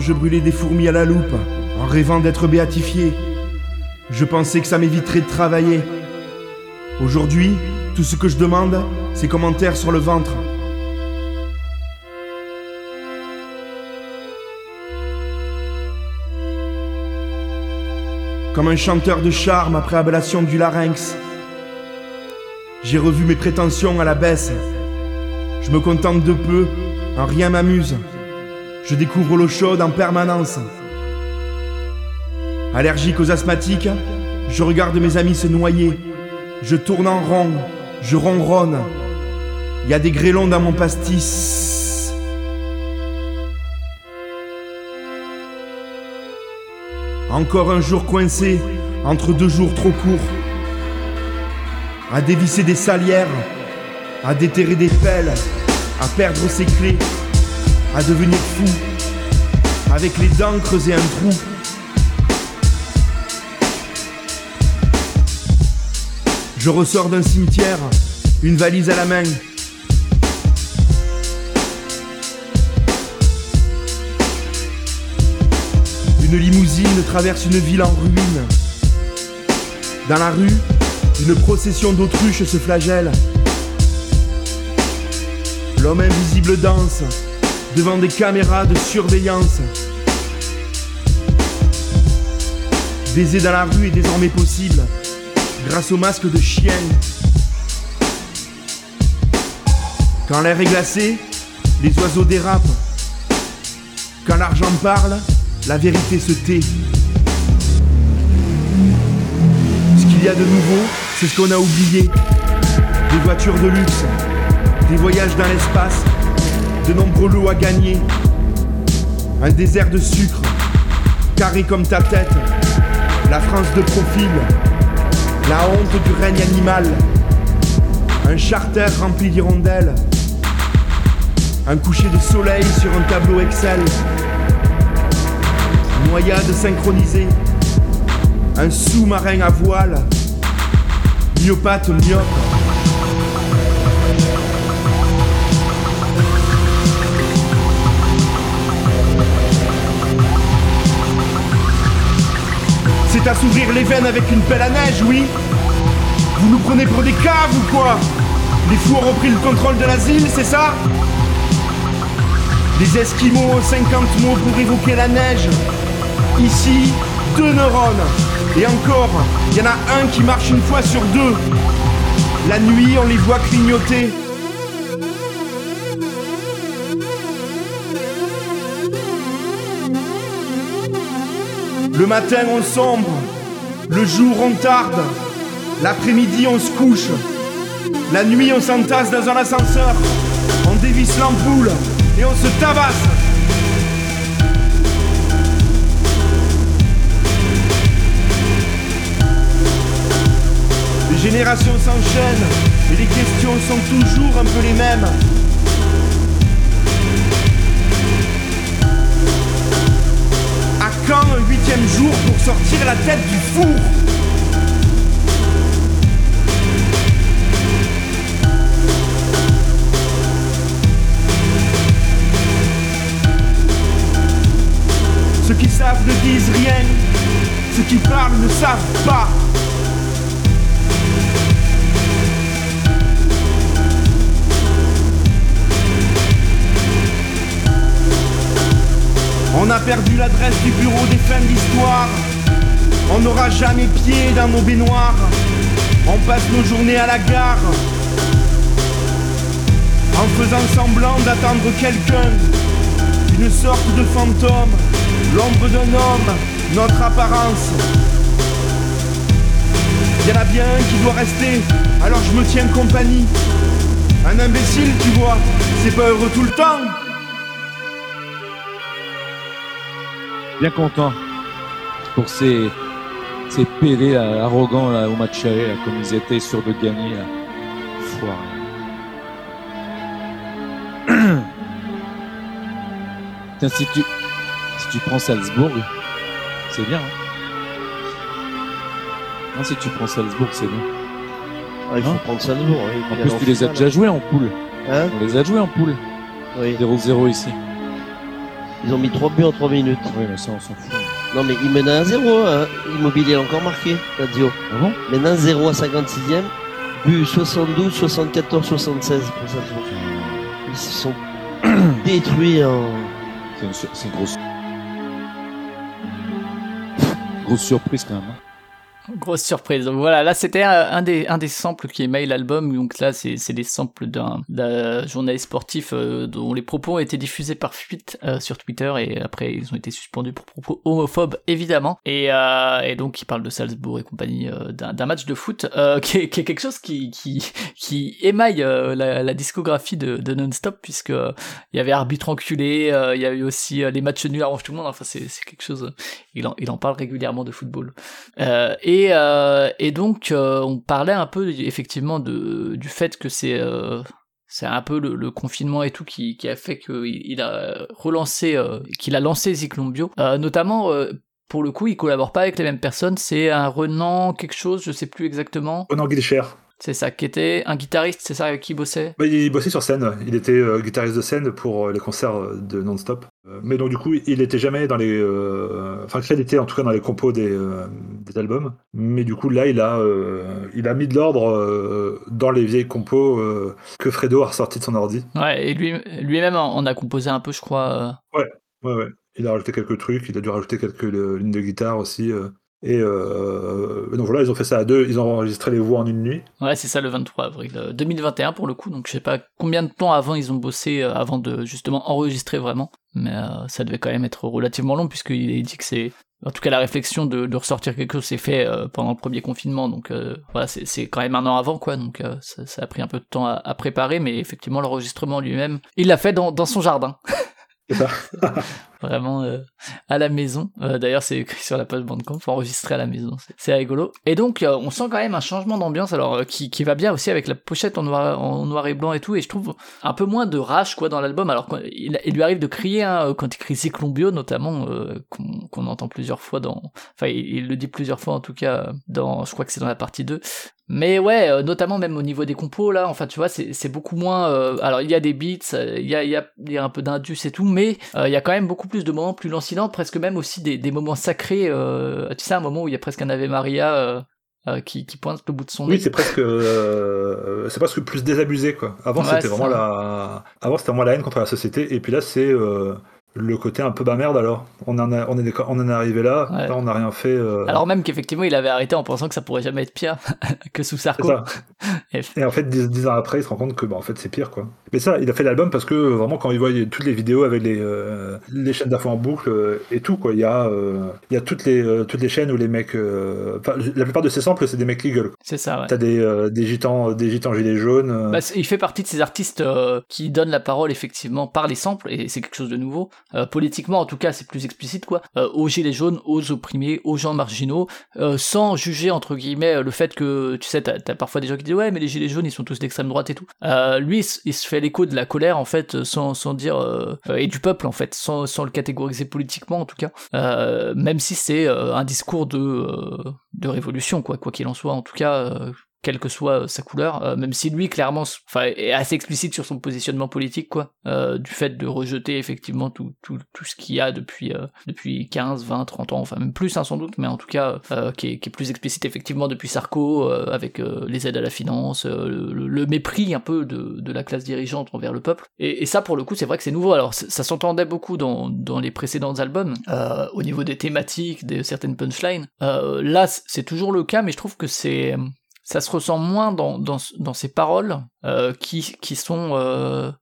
Je brûlais des fourmis à la loupe, en rêvant d'être béatifié. Je pensais que ça m'éviterait de travailler. Aujourd'hui, tout ce que je demande, c'est commentaires sur le ventre. Comme un chanteur de charme après ablation du larynx, j'ai revu mes prétentions à la baisse. Je me contente de peu, en rien m'amuse. Je découvre l'eau chaude en permanence. Allergique aux asthmatiques, je regarde mes amis se noyer. Je tourne en rond, je ronronne. Il y a des grêlons dans mon pastis. Encore un jour coincé entre deux jours trop courts. À dévisser des salières, à déterrer des pelles, à perdre ses clés à devenir fou, avec les dents creuser un trou. Je ressors d'un cimetière, une valise à la main. Une limousine traverse une ville en ruine. Dans la rue, une procession d'autruches se flagelle. L'homme invisible danse devant des caméras de surveillance. Baiser dans la rue est désormais possible grâce au masque de chien. Quand l'air est glacé, les oiseaux dérapent. Quand l'argent parle, la vérité se tait. Ce qu'il y a de nouveau, c'est ce qu'on a oublié. Des voitures de luxe, des voyages dans l'espace, de nombreux lots à gagner. Un désert de sucre, carré comme ta tête, la France de profil, la honte du règne animal, un charter rempli d'hirondelles, un coucher de soleil sur un tableau Excel, noyade synchronisée, un sous-marin à voile, myopathe myope. À s'ouvrir les veines avec une pelle à neige, oui Vous nous prenez pour des caves ou quoi? Les fous ont repris le contrôle de l'asile, c'est ça? Les Esquimaux, 50 mots pour évoquer la neige. Ici, deux neurones. Et encore, il y en a un qui marche une fois sur deux. La nuit, on les voit clignoter. Le matin, on sombre. Le jour, on tarde. L'après-midi, on se couche. La nuit, on s'entasse dans un ascenseur. On dévisse l'ampoule et on se tabasse. Les générations s'enchaînent et les questions sont toujours un peu les mêmes. Quand un huitième jour pour sortir la tête du four Ceux qui savent ne disent rien, ceux qui parlent ne savent pas. On a perdu l'adresse du bureau des fins de l'histoire. On n'aura jamais pied dans nos baignoires. On passe nos journées à la gare. En faisant semblant d'attendre quelqu'un. Une sorte de fantôme. L'ombre d'un homme. Notre apparence. Y en a bien un qui doit rester. Alors je me tiens compagnie. Un imbécile, tu vois. C'est pas heureux tout le temps. Bien content pour ces, ces PD là, arrogants là, au match aller, là, comme ils étaient sûrs de gagner. Là. Tiens, si tu, si tu prends Salzbourg, c'est bien. Hein non, si tu prends Salzbourg, c'est bien. Ah, il faut Hein prendre Salzbourg. oui, En plus, tu les as déjà joués en poule. Hein On les a joués en poule. Oui. 0-0 ici. Ils ont mis 3 buts en 3 minutes. Oui, mais ça, on s'en fout. Non, mais ils menaient à 0. Hein. Immobilier a encore marqué, Lazio. Ah bon? Maintenant 0 à 56e. But 72, 74, 76 pour Salzbourg. Ils se sont détruits en. C'est une, sur- une grosse. Grosse surprise quand même. hein. Grosse surprise. Voilà, là c'était un des, un des samples qui émaille l'album. Donc là, c'est c'est des samples d'un d'un journaliste sportif euh, dont les propos ont été diffusés par fuite euh, sur Twitter et après ils ont été suspendus pour propos homophobes évidemment. Et, euh, donc il parle de Salzbourg et compagnie d'un match de foot qui, est, quelque chose qui qui qui émaille la, discographie de, Non-Stop puisque il y avait arbitre enculé, il y a eu aussi les matchs nuls arrangent tout le monde. Enfin c'est quelque chose. Il en il en parle régulièrement de football. Et, euh, et donc euh, on parlait un peu effectivement de, du fait que c'est euh, c'est un peu le, le confinement et tout qui, qui a fait qu'il il a relancé qu'il a lancé Ziklombio euh, notamment pour le coup il collabore pas avec les mêmes personnes c'est un Renan quelque chose je sais plus exactement Conan Guilcher. c'est ça qui était un guitariste c'est ça qui bossait? Bah, il bossait sur scène. Il était euh, guitariste de scène pour euh, les concerts de Non-Stop. Mais donc du coup, il était jamais dans les, enfin crédité en tout cas dans les compos des, des albums. Mais du coup là, il a, il a mis de l'ordre dans les vieilles compos que Fredo a ressorti de son ordi. Ouais, et lui, lui-même en a composé un peu, je crois. Ouais, ouais, ouais. Il a rajouté quelques trucs, il a dû rajouter quelques lignes de guitare aussi. Et euh, donc voilà, ils ont fait ça à deux, ils ont enregistré les voix en une nuit. Ouais, c'est ça le 23 avril 2021 euh, pour le coup, donc je sais pas combien de temps avant ils ont bossé euh, avant de justement enregistrer vraiment, mais ça devait quand même être relativement long puisqu'il dit que c'est en tout cas, la réflexion de, ressortir quelque chose s'est fait pendant le premier confinement, donc voilà, c'est quand même un an avant, quoi. Donc ça, a pris un peu de temps à, préparer, mais effectivement, l'enregistrement lui-même, il l'a fait dans, dans son jardin. Vraiment euh, à la maison. Euh, d'ailleurs, c'est écrit sur la page Bandcamp, enregistré à la maison. C'est rigolo. Et donc, euh, on sent quand même un changement d'ambiance, alors qui, qui, va bien aussi avec la pochette en noir, et blanc et tout. Et je trouve un peu moins de rage quoi dans l'album. Alors il, il, lui arrive de crier hein, quand il crie Cyclombio notamment, qu'on entend plusieurs fois dans. Enfin, il, le dit plusieurs fois en tout cas dans. Je crois que c'est dans la partie 2. Mais ouais, notamment même au niveau des compos, là, enfin, tu vois, c'est beaucoup moins... Alors, il y a des beats, il y, a, y, a, y a un peu d'indus et tout, mais il y a quand même beaucoup plus de moments plus lancinants, presque même aussi des, des moments sacrés. tu sais, un moment où il y a presque un Ave Maria... qui, qui, pointe le bout de son nez. Oui, c'est presque, c'est presque plus désabusé quoi. Avant c'était vraiment la, avant c'était vraiment la haine contre la société, et puis là c'est le côté un peu bas merde alors. On en, a, on, est, on en est arrivé là, là on n'a rien fait. Euh. Alors même qu'effectivement il avait arrêté en pensant que ça pourrait jamais être pire que sous Sarko. et en fait dix, ans après il se rend compte que bah, en fait c'est pire quoi. Mais ça il a fait l'album parce que vraiment quand il voit toutes les vidéos avec les, euh, les chaînes d'infos en boucle euh, et tout quoi, il y a, il y a toutes, les, toutes les chaînes où les mecs... la plupart de ces samples c'est des mecs qui gueulent. C'est ça ouais. T'as des, des, gitans, des gitans gilets jaunes. Bah, il fait partie de ces artistes qui donnent la parole effectivement par les samples et c'est quelque chose de nouveau. Euh, politiquement en tout cas c'est plus explicite quoi, euh, aux gilets jaunes, aux opprimés, aux gens marginaux, euh, sans juger entre guillemets le fait que tu sais t'as as parfois des gens qui disent ouais mais les gilets jaunes ils sont tous d'extrême droite et tout. lui il se fait l'écho de la colère en fait sans, sans dire et du peuple en fait sans, sans le catégoriser politiquement en tout cas, même si c'est un discours de de révolution quoi quoi qu'il en soit en tout cas quelle que soit sa couleur, euh, même si lui clairement enfin, est assez explicite sur son positionnement politique, quoi, euh, du fait de rejeter effectivement tout, tout, tout ce qu'il y a depuis, euh, depuis 15, 20, 30 ans, enfin même plus hein, sans doute, mais en tout cas qui est, plus explicite effectivement depuis Sarko, avec les aides à la finance, le, mépris un peu de, la classe dirigeante envers le peuple. Et, et ça pour le coup c'est vrai que c'est nouveau, alors ça s'entendait beaucoup dans, dans les précédents albums, au niveau des thématiques, de certaines punchlines. là c'est toujours le cas, mais je trouve que c'est ça se ressent moins dans, dans, dans ces paroles euh, qui, qui sont... Euh,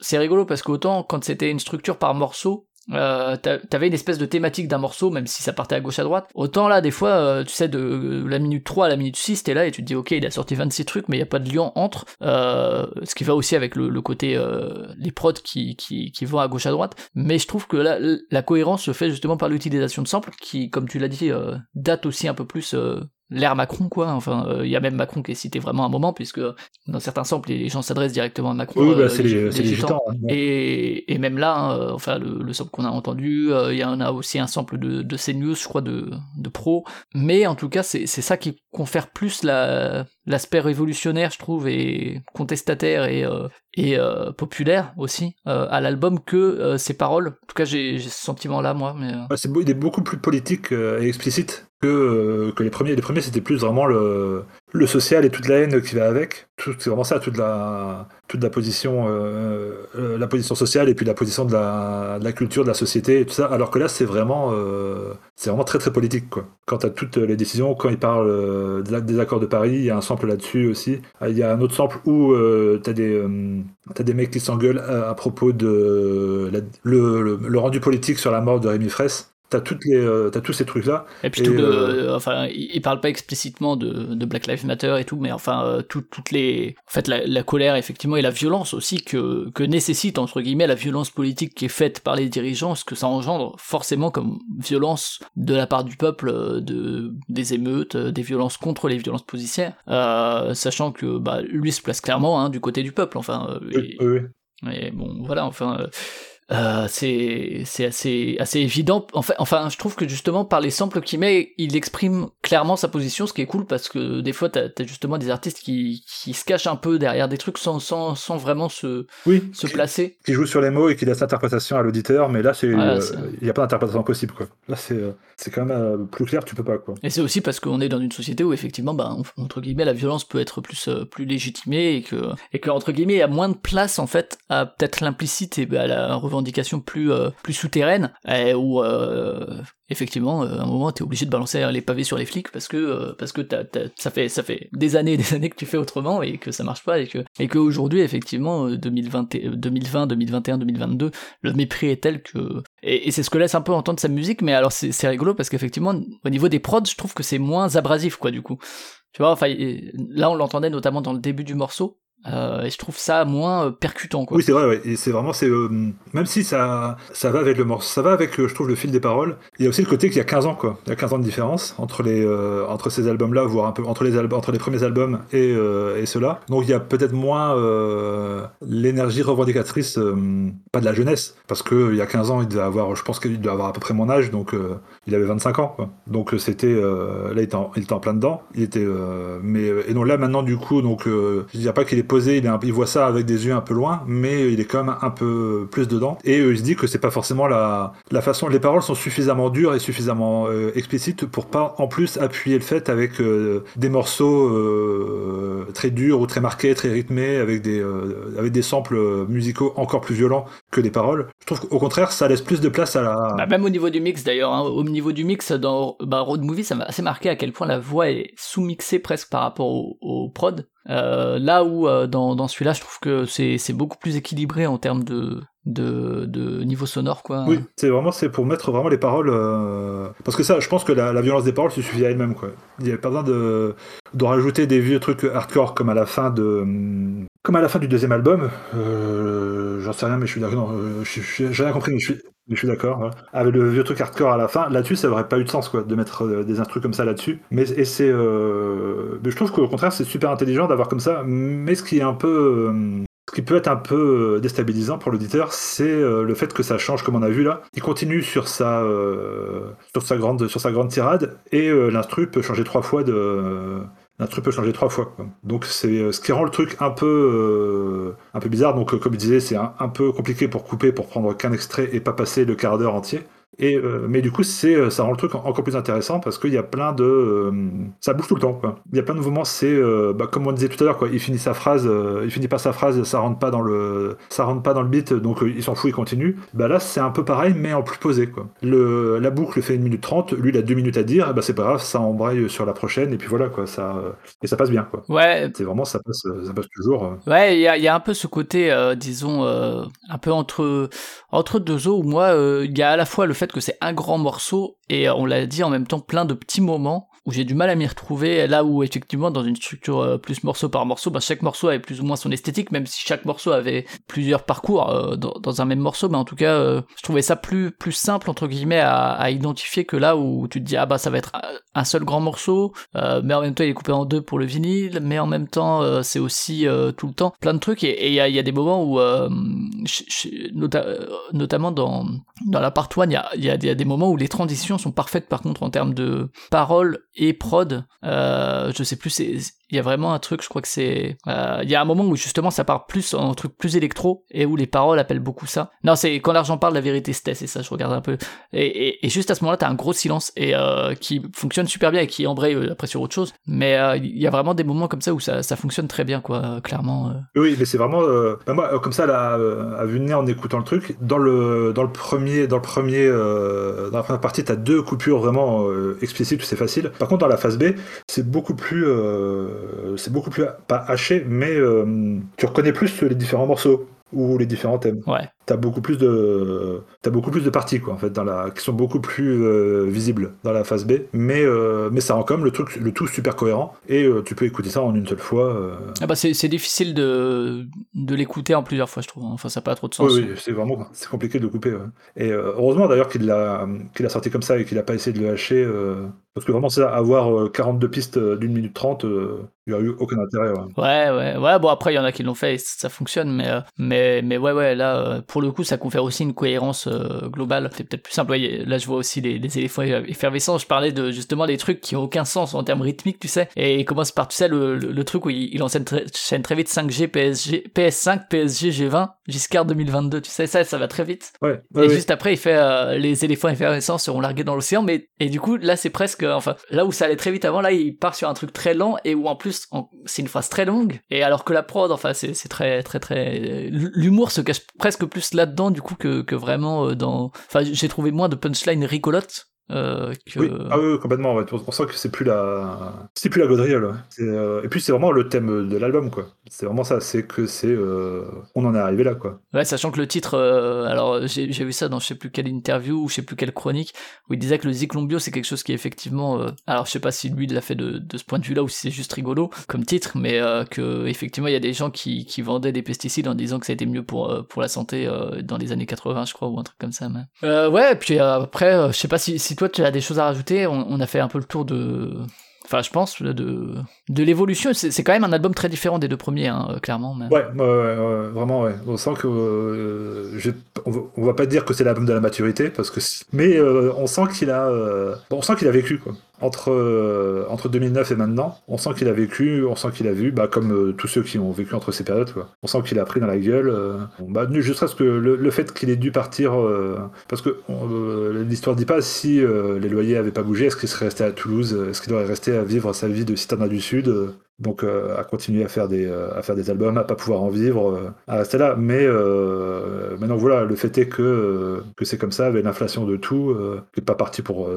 c'est rigolo parce qu'autant quand c'était une structure par morceau, euh, t'avais une espèce de thématique d'un morceau, même si ça partait à gauche à droite. Autant là, des fois, euh, tu sais, de la minute 3 à la minute 6, t'es là et tu te dis, ok, il a sorti 26 trucs, mais il n'y a pas de lien entre. Euh, ce qui va aussi avec le, côté, euh, les prods qui, qui, qui, vont à gauche à droite. Mais je trouve que là, la cohérence se fait justement par l'utilisation de samples, qui, comme tu l'as dit, date aussi un peu plus l'ère Macron quoi. Enfin il y a même Macron qui est cité vraiment à un moment puisque dans certains samples les gens s'adressent directement à Macron oui, bah, c'est les, les, hein, et, et même là hein, enfin le, le sample qu'on a entendu il y en a aussi un sample de, de CNews je crois de, de Pro. Mais en tout cas c'est ça qui confère plus la l'aspect révolutionnaire je trouve et contestataire et et populaire aussi à l'album que ses paroles. En tout cas j'ai ce sentiment là moi mais c'est beaucoup plus politique et explicite que, euh, que les premiers. Les premiers, c'était plus vraiment le, social et toute la haine qui va avec. C'est vraiment ça, toute la, toute la position, euh, euh, la position sociale et puis la position de la, culture, de la société et tout ça. Alors que là, c'est vraiment, c'est vraiment très très politique. Quoi. Quant à toutes les décisions, quand il parle des accords de Paris, il y a un sample là-dessus aussi. Il y a un autre sample où tu as des, des mecs qui s'engueulent à, propos de le, le, rendu politique sur la mort de Rémi Fraisse. T'as toutes les, euh, as tous ces trucs là. Et puis tout le, euh, enfin, il parle pas explicitement de, de, Black Lives Matter et tout, mais enfin, euh, toutes les, en fait, la, colère effectivement et la violence aussi que que nécessite entre guillemets la violence politique qui est faite par les dirigeants, ce que ça engendre forcément comme violence de la part du peuple, de des émeutes, des violences contre les violences policières, sachant que bah lui se place clairement hein, du côté du peuple, enfin. oui, oui. Mais bon, voilà, enfin. Euh, c'est c'est assez assez évident. Enfin, enfin, je trouve que justement par les samples qu'il met, il exprime clairement sa position, ce qui est cool parce que des fois t'as as justement des artistes qui, qui se cachent un peu derrière des trucs sans sans, sans vraiment se oui, se placer. Qui joue sur les mots et qui laisse l'interprétation à l'auditeur, mais là c'est euh, il n'y a pas d'interprétation possible quoi. Là c'est euh, c'est quand même plus clair, tu peux pas quoi. Et c'est aussi parce qu'on est dans une société où effectivement, bah, entre guillemets, la violence peut être plus plus légitimée et que et que entre guillemets il y a moins de place en fait à peut-être l'implicite et à la revendication plus euh, plus souterraine et où euh, effectivement à un moment t'es obligé de balancer les pavés sur les flics parce que euh, parce que ça fait ça fait des années et des années que tu fais autrement et que ça marche pas et que et que aujourd'hui effectivement 2020 2020 2021 2022 le mépris est tel que et, c'est ce que laisse un peu entendre sa musique mais alors c'est rigolo parce qu'effectivement au niveau des prods je trouve que c'est moins abrasif quoi du coup. Tu vois là on l'entendait notamment dans le début du morceau euh, et je trouve ça moins euh, percutant. Quoi. Oui, c'est vrai. Ouais. C'est vraiment, c'est euh, même si ça, ça va avec le morceau, ça va avec, je trouve, le fil des paroles. Il y a aussi le côté qu'il y a 15 ans, quoi. Il y a 15 ans de différence entre les, entre ces albums-là, voire un peu entre les entre les premiers albums et, et ceux-là. Donc il y a peut-être moins l'énergie revendicatrice, pas de la jeunesse, parce que il y a 15 ans, il devait avoir, je pense qu'il devait avoir à peu près mon âge, donc il avait 25 ans. Donc c'était, là, il était, en, il était en plein dedans. Il était, mais et donc là maintenant, du coup, donc je dirais pas qu'il est il, voit ça avec des yeux un peu loin, mais il est quand même un peu plus dedans. Et euh, il se dit que c'est pas forcément la, la façon. Les paroles sont suffisamment dures et suffisamment euh, explicites pour pas en plus appuyer le fait avec euh, des morceaux très durs ou très marqués, très rythmés, avec des, avec des samples musicaux encore plus violents que les paroles. Je trouve qu'au contraire, ça laisse plus de place à la. Bah, même au niveau du mix d'ailleurs, hein. au niveau du mix dans bah, Road Movie, ça m'a assez marqué à quel point la voix est sous-mixée presque par rapport au, au prod. Euh, là où euh, dans, dans celui-là, je trouve que c'est, beaucoup plus équilibré en termes de, de, de niveau sonore, quoi. Oui, c'est vraiment c'est pour mettre vraiment les paroles. Euh... Parce que ça, je pense que la, violence des paroles se suffit à elle-même. Il n'y a pas besoin de, de rajouter des vieux trucs hardcore comme à la fin de. Comme à la fin du deuxième album. J'en sais rien, mais je suis d'accord. Euh, j'ai rien compris, mais je suis, d'accord. Avec le vieux truc hardcore à la fin, là-dessus, ça aurait pas eu de sens quoi, de mettre euh, des instruments comme ça là-dessus. Mais c'est, euh... je trouve qu'au contraire, c'est super intelligent d'avoir comme ça. Mais ce qui est un peu, ce qui peut être un peu déstabilisant pour l'auditeur, c'est le fait que ça change, comme on a vu là. Il continue sur sa, sur sa grande, sur sa grande tirade et l'instru peut changer trois fois de un truc peut changer trois fois. Donc c'est euh, ce qui rend le truc un peu euh, un peu bizarre. Donc euh, comme je disais, c'est un, peu compliqué pour couper, pour prendre qu'un extrait et pas passer le quart d'heure entier. Et, euh, mais du coup, c'est, euh, ça rend le truc encore plus intéressant parce qu'il y a plein de. Euh, ça bouge tout le temps. Quoi. Il y a plein de mouvements. C'est bah, comme on disait tout à l'heure. Quoi. Il finit sa phrase, il finit pas sa phrase, ça rentre pas dans le, ça rentre pas dans le beat, donc il s'en fout, il continue. Bah là, c'est un peu pareil, mais en plus posé. Quoi. Le, la boucle fait une minute trente. Lui, il a deux minutes à dire. Bah c'est pas grave, ça embraye sur la prochaine et puis voilà quoi. Ça et ça passe bien. Quoi. Ouais. C'est vraiment ça passe, ça passe toujours. Ouais, il y a, y a, un peu ce côté, disons, un peu entre entre deux eaux où moi, il y a à la fois le fait que c'est un grand morceau et on l'a dit en même temps plein de petits moments où j'ai du mal à m'y retrouver, là où effectivement dans une structure euh, plus morceau par morceau, bah, chaque morceau avait plus ou moins son esthétique, même si chaque morceau avait plusieurs parcours euh, dans, un même morceau, mais en tout cas euh, je trouvais ça plus plus simple entre guillemets à, à, identifier que là où tu te dis ah bah ça va être un seul grand morceau, mais en même temps il est coupé en deux pour le vinyle, mais en même temps c'est aussi tout le temps plein de trucs. Et il y a, y a, des moments où notamment dans dans la part 1 il y a, y, a, y a des moments où les transitions sont parfaites par contre en termes de paroles et prod. Euh, je sais plus, c'est il y a vraiment un truc, je crois que c'est... Euh, il y a un moment où justement ça part plus en truc plus électro, et où les paroles appellent beaucoup ça. Non, c'est quand l'argent parle, la vérité se tait, c'est ça, je regarde un peu. Et, juste à ce moment-là, t'as un gros silence, et euh, qui fonctionne super bien, et qui embraye euh, après sur autre chose. Mais euh, il y a vraiment des moments comme ça où ça, ça fonctionne très bien, quoi, clairement. Oui, mais c'est vraiment... Bah, moi, comme ça, là, à vue de nez, en écoutant le truc, dans le, dans le premier... Dans le premier dans la première partie, t'as deux coupures vraiment explicites, c'est facile. Par contre, dans la phase B, c'est beaucoup plus euh, c'est beaucoup plus pas haché, mais euh, tu reconnais plus les différents morceaux ou les différents thèmes. T'as beaucoup plus de as beaucoup plus de parties quoi en fait dans la qui sont beaucoup plus euh, visibles dans la phase B, mais mais ça rend même le truc le tout super cohérent et tu peux écouter ça en une seule fois. Ah bah c'est difficile de de l'écouter en plusieurs fois je trouve. Enfin ça n'a pas trop de sens. Oui, oui c'est vraiment c'est compliqué de le couper. Et heureusement d'ailleurs qu'il l'a qu'il a sorti comme ça et qu'il a pas essayé de le hacher parce que vraiment, c'est avoir 42 euh, pistes euh, d'une minute 30, euh, il n'y a eu aucun intérêt. Ouais. ouais, ouais, ouais. Bon, après, il y en a qui l'ont fait et ça fonctionne, mais, mais, mais ouais, ouais, là, pour le coup, ça confère aussi une cohérence globale. C'est peut-être plus simple. là, je vois aussi les, les, éléphants effervescents. Je parlais de justement des trucs qui ont aucun sens en termes rythmiques, tu sais. Et il commence par, tu sais, le, le, truc où il, il enchaîne très, très vite 5G, PSG, PS5, PSG, G20, Giscard 2022. Tu sais, ça, ça va très vite. Ouais. et juste après, il fait les éléphants effervescents seront largués dans l'océan. Mais et du coup, là, c'est presque, enfin, là où ça allait très vite avant, là, il part sur un truc très lent et où en plus, c'est une phrase très longue. Et alors que la prod, enfin, c'est très, très, très, l'humour se cache presque plus là-dedans du coup que, vraiment euh, dans, enfin, j'ai trouvé moins de punchline rigolote euh, oui. Ah oui, complètement. Ouais. On sent que c'est plus la, c'est plus la gaudriole. Euh... Et puis c'est vraiment le thème de l'album, quoi. C'est vraiment ça. C'est que c'est, euh... on en est arrivé là, quoi. Ouais, sachant que le titre, alors j'ai vu ça dans je sais plus quelle interview ou je sais plus quelle chronique où il disait que le Zyklon c'est quelque chose qui est effectivement, alors je sais pas si lui l'a fait de, de, ce point de vue-là ou si c'est juste rigolo comme titre, mais que effectivement il y a des gens qui, qui vendaient des pesticides en disant que ça a été mieux pour pour la santé dans les années 80, je crois, ou un truc comme ça. Mais... ouais, et puis après, je sais pas si, si toi tu as des choses à rajouter, on, a fait un peu le tour de, enfin je pense de de l'évolution. C'est quand même un album très différent des deux premiers hein, euh, clairement ouais, vraiment ouais. On sent que euh, on, va, pas dire que c'est l'album de la maturité parce que mais euh, on sent qu'il a on sent qu'il a vécu quoi entre, euh, entre 2009 et maintenant, on sent qu'il a vécu, on sent qu'il a vu, bah, comme euh, tous ceux qui ont vécu entre ces périodes. On sent qu'il a pris dans la gueule. Euh, bah, juste parce que le, fait qu'il ait dû partir, parce que l'histoire dit pas si les loyers avaient pas bougé, est-ce qu'il serait resté à Toulouse, est-ce qu'il aurait resté à vivre sa vie de citadin du Sud donc euh, à continuer à faire des à faire des albums, à pas pouvoir en vivre, euh, à rester là. Mais maintenant voilà, le fait est que que c'est comme ça, avec l'inflation de tout, qui n'est pas parti pour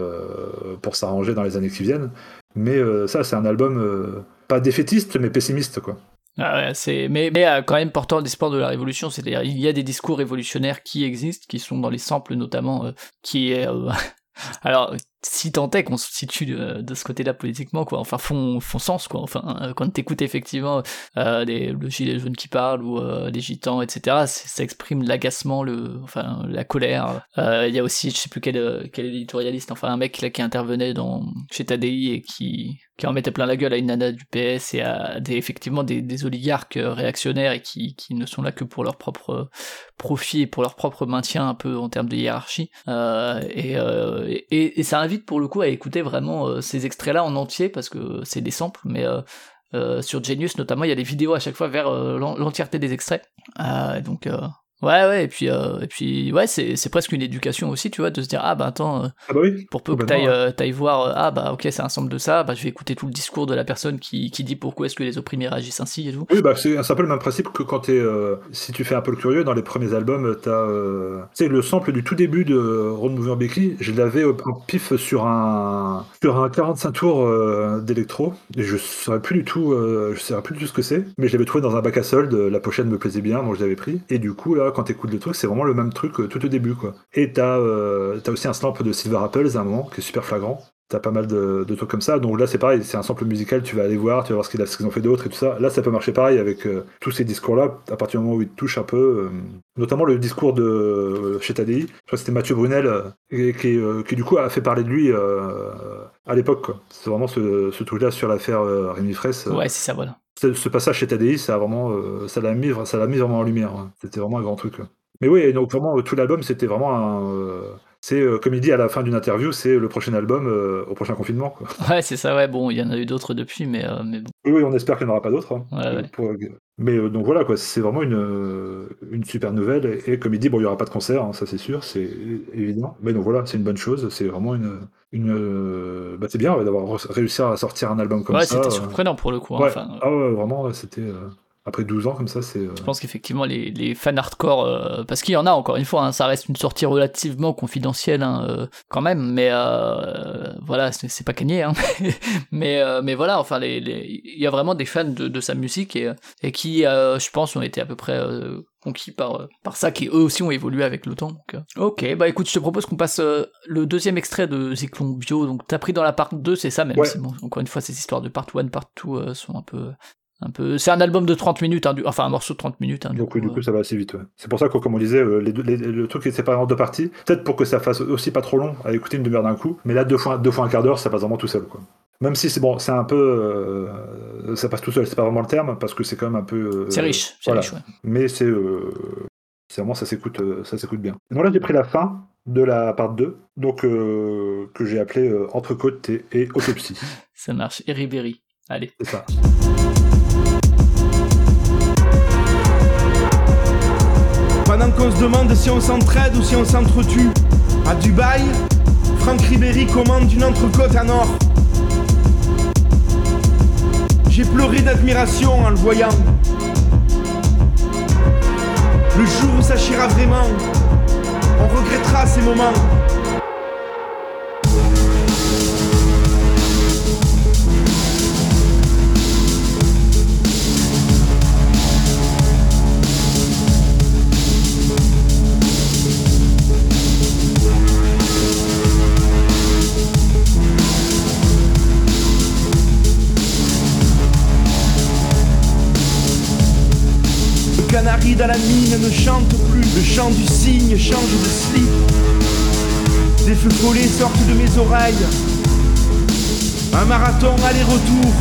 pour s'arranger dans les années qui viennent. Mais ça, c'est un album pas défaitiste, mais pessimiste quoi. Ah c'est mais, mais quand même portant l'espoir de la révolution, c'est-à-dire il y a des discours révolutionnaires qui existent, qui sont dans les samples notamment, qui est alors si tant est qu'on se situe euh, de, ce côté-là politiquement, quoi, enfin font, font sens, quoi. Enfin, euh, quand t'écoutes effectivement euh, des, le gilet jaune qui parle ou euh, des gitans, etc., ça exprime l'agacement, le, enfin la colère. Il y a aussi, je sais plus quel, quel éditorialiste, enfin un mec là qui intervenait dans chez Tadi et qui qui en mettait plein la gueule à une nana du PS et à des effectivement des, oligarques réactionnaires et qui, qui ne sont là que pour leur propre profit et pour leur propre maintien un peu en termes de hiérarchie. et, et ça invite pour le coup à écouter vraiment euh, ces extraits-là en entier parce que c'est des samples, mais euh, euh, sur Genius notamment, il y a des vidéos à chaque fois vers l'entièreté des extraits. donc Ouais, ouais, et puis, euh, et puis ouais, c'est, c'est presque une éducation aussi, tu vois, de se dire, ah bah attends, euh, ah bah oui, pour peu que t'ailles, euh, t'ailles voir, ah bah ok, c'est un ensemble de ça, bah je vais écouter tout le discours de la personne qui, qui dit pourquoi est-ce que les opprimés réagissent ainsi et tout. Oui, bah c'est, un peu le même principe que quand t'es, si tu fais un peu le curieux, dans les premiers albums, t'as, tu sais, le sample du tout début de Ron Mover Becky, je l'avais en pif sur un, sur un 45 tours d'électro, et je saurais plus du tout, je saurais plus du tout ce que c'est, mais je l'avais trouvé dans un bac à solde, la pochette me plaisait bien, donc je l'avais pris, et du coup, là, quand t'écoutes le truc, c'est vraiment le même truc tout au début, quoi. Et t'as euh, aussi un sample de Silver Apples à un moment qui est super flagrant. T'as pas mal de, trucs comme ça. Donc là, c'est pareil, c'est un sample musical, tu vas aller voir, tu vas voir ce qu'ils ont fait d'autre et tout ça. Là, ça peut marcher pareil avec euh, tous ces discours-là, à partir du moment où ils te touchent un peu. Euh, notamment le discours de chez Tadi, je crois que c'était Mathieu Brunel, qui, qui, du coup a fait parler de lui à l'époque. C'est vraiment ce, ce truc-là sur l'affaire Rémi Fraisse. Ouais, c'est ça, voilà. Ce, passage chez Tadi, ça a vraiment, ça l'a mis, ça l'a mis vraiment en lumière. C'était vraiment un grand truc. Mais oui, donc vraiment, tout l'album, c'était vraiment un. Euh, c'est, euh, comme il dit à la fin d'une interview, c'est le prochain album euh, au prochain confinement. Quoi. Ouais, c'est ça, ouais. Bon, il y en a eu d'autres depuis, mais, mais bon. Oui, on espère qu'il n'y en aura pas d'autres. Hein, ouais, Mais donc voilà, quoi, c'est vraiment une, une super nouvelle. Et, comme il dit, bon, il n'y aura pas de concert, hein, ça c'est sûr, c'est évident. Mais donc voilà, c'est une bonne chose. C'est vraiment une. une bah, c'est bien d'avoir réussi à sortir un album comme ça. Ouais, c'était surprenant pour le coup. Hein, enfin, ah ouais, vraiment, c'était après 12 ans comme ça, c'est. Euh, Je pense qu'effectivement les, les, fans hardcore, euh, parce qu'il y en a encore une fois, hein, ça reste une sortie relativement confidentielle hein, euh, quand même, mais voilà, c'est pas gagné, hein, mais mais voilà, enfin les, il y a vraiment des fans de, de sa musique et, et qui, je pense, ont été à peu près conquis par par ça, qui eux aussi ont évolué avec le temps. Donc, ok, bah écoute, je te propose qu'on passe le deuxième extrait de Zyklon Bio. Donc t'as pris dans la part 2, c'est ça même. Bon, encore une fois, ces histoires de part 1, part 2 sont un peu un peu c'est un album de 30 minutes hein, enfin un morceau de 30 minutes hein, du donc coup, du coup ça va assez vite c'est pour ça que comme on disait euh, les le truc est séparé en deux parties peut-être pour que ça fasse aussi pas trop long à écouter une demi-heure d'un coup mais là deux fois deux fois un quart d'heure ça passe vraiment tout seul quoi même si c'est bon c'est un peu euh, ça passe tout seul c'est pas vraiment le terme parce que c'est quand même un peu euh, c'est riche c'est riche ouais. mais c'est c'est vraiment ça s'écoute, ça s'écoute bien. Moi là j'ai pris la fin de la part 2, donc que j'ai appelé Entrecôte et, et Autopsie. ça marche. Et Ribéry. Allez. C'est ça. Pendant qu'on se demande si on s'entraide ou si on s'entretue, à Dubaï, Franck Ribéry commande une entrecôte à or. J'ai pleuré d'admiration en le voyant. Le jour où ça chira vraiment, on regrettera ces moments. Dans la mine ne chante plus, le chant du cygne change de slip. Des feux follets sortent de mes oreilles. Un marathon aller-retour,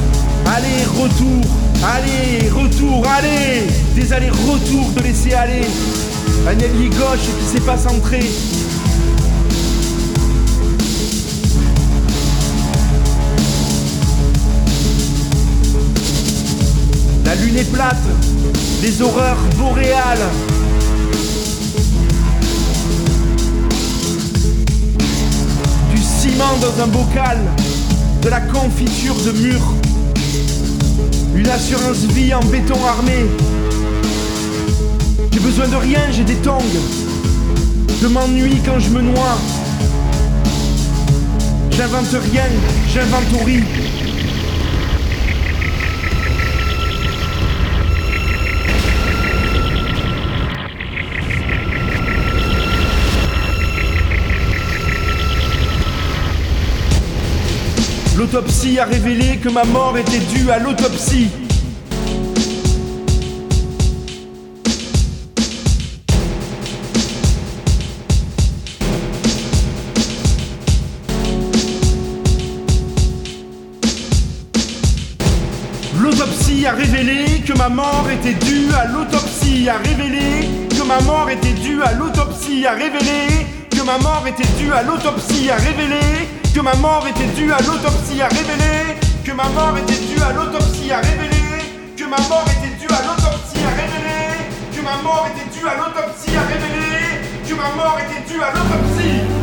aller-retour, aller-retour, aller Des allers-retours de laisser aller. Un ailier gauche qui sait pas centrer. La lune est plate, des horreurs boréales. Du ciment dans un bocal, de la confiture de mur. Une assurance vie en béton armé. J'ai besoin de rien, j'ai des tongs. Je m'ennuie quand je me noie. J'invente rien, j'inventorie. L'autopsie a révélé que ma mort était due à l'autopsie. L'autopsie a révélé que ma mort était due à l'autopsie, a révélé que ma mort était due à l'autopsie, a révélé que ma mort était due à l'autopsie, a révélé que ma mort était due à l'autopsie à révéler que ma mort était due à l'autopsie à révéler que ma mort était due à l'autopsie à révéler que ma mort était due à l'autopsie à révéler que ma mort était due à l'autopsie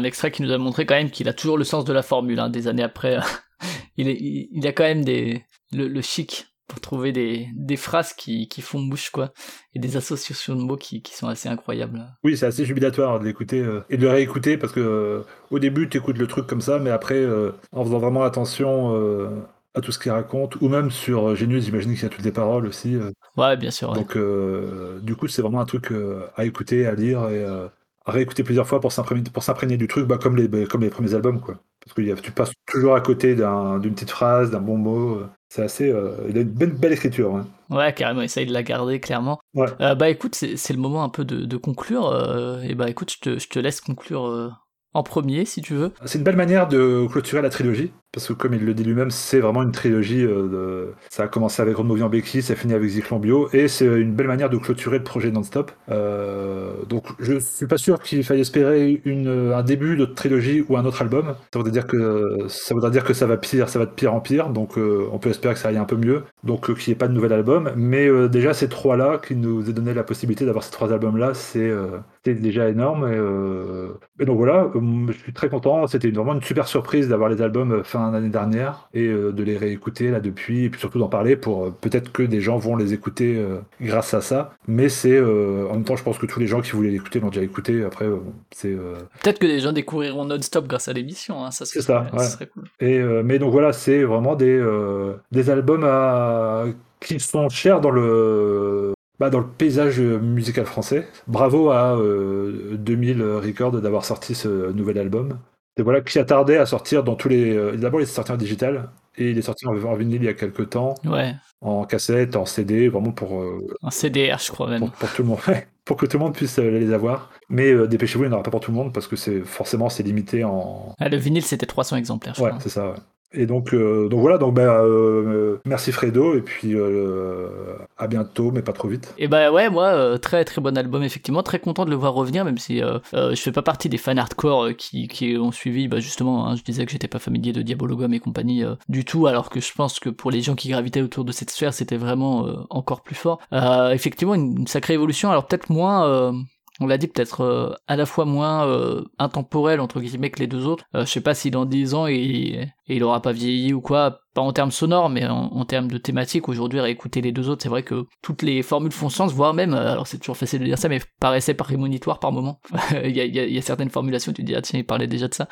un extrait qui nous a montré quand même qu'il a toujours le sens de la formule, hein, des années après. il, est, il, a quand même des, le, chic pour trouver des, des phrases qui, qui, font bouche, quoi, et des associations de mots qui, qui sont assez incroyables. Oui, c'est assez jubilatoire de l'écouter euh, et de le réécouter parce que euh, au début, tu écoutes le truc comme ça, mais après, euh, en faisant vraiment attention à tout ce qu'il raconte, ou même sur Genius, j'imagine qu'il y a toutes les paroles aussi. ouais, bien sûr. Donc, du coup, c'est vraiment un truc à écouter, à lire et réécouter plusieurs fois pour s'imprégner du truc, bah, comme, les, bah, comme les premiers albums, quoi. Parce que tu passes toujours à côté d'une petite phrase, d'un bon mot. C'est assez. il a une belle, écriture. Hein. Ouais, carrément, essaye de la garder, clairement. Ouais. bah écoute, c'est le moment un peu de, conclure. et bah écoute, je te, je te laisse conclure en premier, si tu veux. C'est une belle manière de clôturer la trilogie, parce que comme il le dit lui-même, c'est vraiment une trilogie. Euh, ça a commencé avec Ron en Becky, ça finit avec Zyklon Bio, et c'est une belle manière de clôturer le projet non-stop. Euh, donc je suis pas sûr qu'il faille espérer un début de trilogie ou un autre album. Ça voudrait dire que ça voudrait dire que ça va pire, ça va de pire en pire. Donc euh, on peut espérer que ça aille un peu mieux. Donc qu'il n'y ait pas de nouvel album. Mais déjà ces trois là qui nous aient donné la possibilité d'avoir ces trois albums là, c'est déjà énorme. Et, donc voilà, je suis très content. C'était vraiment une super surprise d'avoir les albums l'année dernière et euh, de les réécouter là depuis et puis surtout d'en parler pour euh, peut-être que des gens vont les écouter euh, grâce à ça. Mais c'est en même temps, je pense que tous les gens qui voulaient l'écouter l'ont déjà écouté. Après, c'est peut-être que des gens découvriront non-stop grâce à l'émission. Hein, ça c'est ça. Serait cool. Et mais donc voilà, c'est vraiment des des albums à... qui sont chers dans le bah, dans le paysage musical français. Bravo à 2000 Records d'avoir sorti ce nouvel album voilà, qui a tardé à sortir dans tous les. Euh, d'abord, il est sorti en digital et il est sorti en, vinyle il y a quelques temps. Ouais. En cassette, en CD, vraiment pour. en euh, CDR, je crois même. Pour, tout le monde, pour que tout le monde puisse euh, les avoir. Mais dépêchez-vous, il n'y en aura pas pour tout le monde parce que c'est forcément c'est limité en. Ah, le vinyle, c'était 300 exemplaires. Je ouais, c'est ça. Ouais. Et donc, euh, donc voilà, donc ben, euh, merci Fredo, et puis euh, à bientôt, mais pas trop vite. Et bah ouais, moi, très très bon album, effectivement, très content de le voir revenir, même si je fais pas partie des fans hardcore qui, qui ont suivi, bah justement, hein, je disais que j'étais pas familier de Diabologum et compagnie du tout, alors que je pense que pour les gens qui gravitaient autour de cette sphère, c'était vraiment encore plus fort. effectivement, une, sacrée évolution, alors peut-être moins on l'a dit peut-être euh, à la fois moins euh, intemporel entre guillemets que les deux autres. Euh, je sais pas si dans 10 ans il, il aura pas vieilli ou quoi, pas en termes sonores, mais en, termes de thématique. Aujourd'hui, réécouter les deux autres, c'est vrai que toutes les formules font sens, voire même, alors c'est toujours facile de dire ça, mais paraissaient prémonitoires par moment. il, y a, y a, certaines formulations, tu dis ah tiens, il parlait déjà de ça.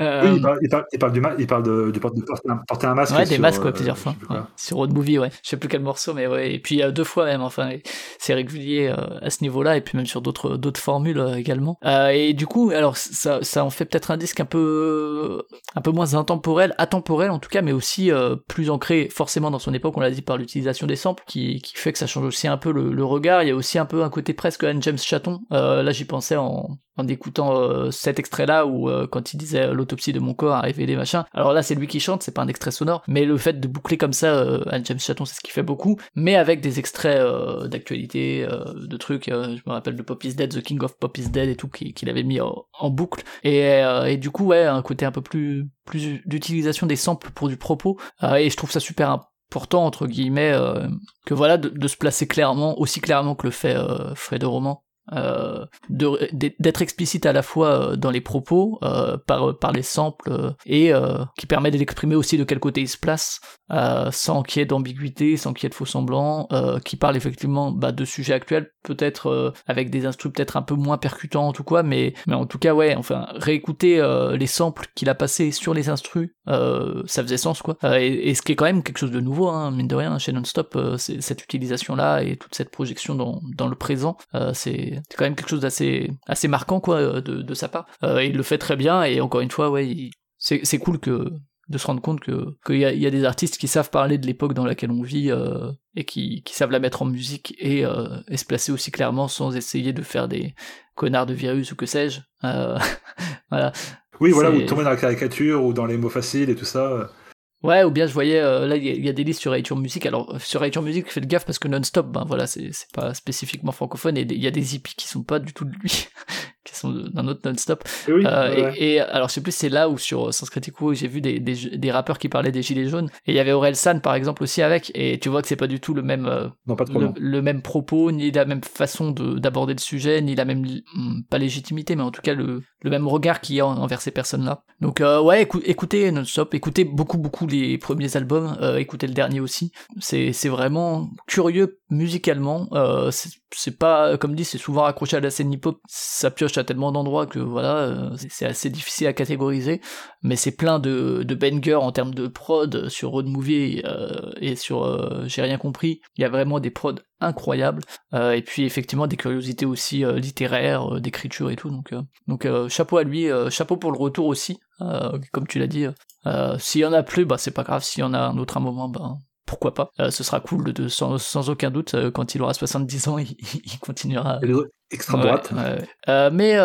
Euh, oui, il parle, il, parle, du il parle de, de, porter, un, masque. Ouais, des masques euh, plusieurs fois. Sur Road Movie, ouais. Je sais plus quel morceau, mais ouais. Et puis deux fois même, enfin, c'est régulier euh, à ce niveau-là, et puis même sur d'autres d'autres formules également. et du coup, alors ça, ça en fait peut-être un disque un peu un peu moins intemporel, atemporel en tout cas, mais aussi plus ancré forcément dans son époque. On l'a dit par l'utilisation des samples, qui, qui fait que ça change aussi un peu le, le regard. Il y a aussi un peu un côté presque Anne James Chaton. là, j'y pensais en en écoutant euh, cet extrait-là où euh, quand il disait euh, l'autopsie de mon corps a révélé machin. Alors là, c'est lui qui chante, c'est pas un extrait sonore, mais le fait de boucler comme ça, Anne James Chaton, c'est ce qui fait beaucoup, mais avec des extraits d'actualité, de trucs. je me rappelle de Pop is Dead, The King of Pop is Dead et tout qu'il avait mis en, boucle. Et, et, du coup, ouais, un côté un peu plus plus d'utilisation des samples pour du propos. et je trouve ça super important entre guillemets que voilà de, de, se placer clairement aussi clairement que le fait Fred Roman euh, d'être explicite à la fois euh, dans les propos, euh, par, par les samples, et qui permet d'exprimer aussi de quel côté il se place, sans qu'il y ait d'ambiguïté, sans qu'il y ait de faux semblants, qui parle effectivement bah, de sujets actuels, peut-être avec des instruments peut-être un peu moins percutants ou quoi, mais, mais en tout cas, ouais, enfin, réécouter les samples qu'il a passés sur les instrus, ça faisait sens, quoi. Et, ce qui est quand même quelque chose de nouveau, hein, mine de rien, chez Non-Stop, cette utilisation-là et toute cette projection dans, dans le présent, c'est c'est quand même quelque chose d'assez assez marquant quoi euh, de, de sa part. Euh, il le fait très bien et encore une fois ouais c'est cool que de se rendre compte que qu'il y, y, a des artistes qui savent parler de l'époque dans laquelle on vit euh, et qui, qui, savent la mettre en musique et, euh, et, se placer aussi clairement sans essayer de faire des connards de virus ou que sais-je. Voilà. Oui, voilà, ou tomber dans la caricature ou dans les mots faciles et tout ça. Ouais, ou bien je voyais, euh, là, il y, a des listes sur iTunes Music. Alors, sur iTunes Music, faites gaffe parce que non-stop, ben voilà, c'est pas spécifiquement francophone et il y a des hippies qui sont pas du tout de lui. qui sont d'un autre non-stop. Euh, et, alors, je sais plus, c'est là où sur Sens Critico, j'ai vu des, des, des, rappeurs qui parlaient des gilets jaunes. Et il y avait Aurel San, par exemple, aussi avec. Et tu vois que c'est pas du tout le même, euh, non, pas le, même propos, ni la même façon d'aborder le sujet, ni la même, hmm, pas légitimité, mais en tout cas le, le même regard qu'il y a envers ces personnes-là. Donc, euh, ouais, écoutez non-stop, écoutez beaucoup, beaucoup les premiers albums, écoutez le dernier aussi. C'est vraiment curieux musicalement. C'est pas, comme dit, c'est souvent raccroché à la scène hip-hop, ça pioche à tellement d'endroits que voilà, c'est assez difficile à catégoriser, mais c'est plein de, de bangers en termes de prod sur Road Movie et sur J'ai rien compris. Il y a vraiment des prods incroyables, et puis effectivement des curiosités aussi littéraires, d'écriture et tout, donc, chapeau à lui, chapeau pour le retour aussi, comme tu l'as dit. S'il y en a plus, bah c'est pas grave, s'il y en a un autre un moment, bah pourquoi pas. Euh, ce sera cool, de, sans, aucun doute, euh, quand il aura 70 ans, il, continuera. Extrême droite. Euh, mais,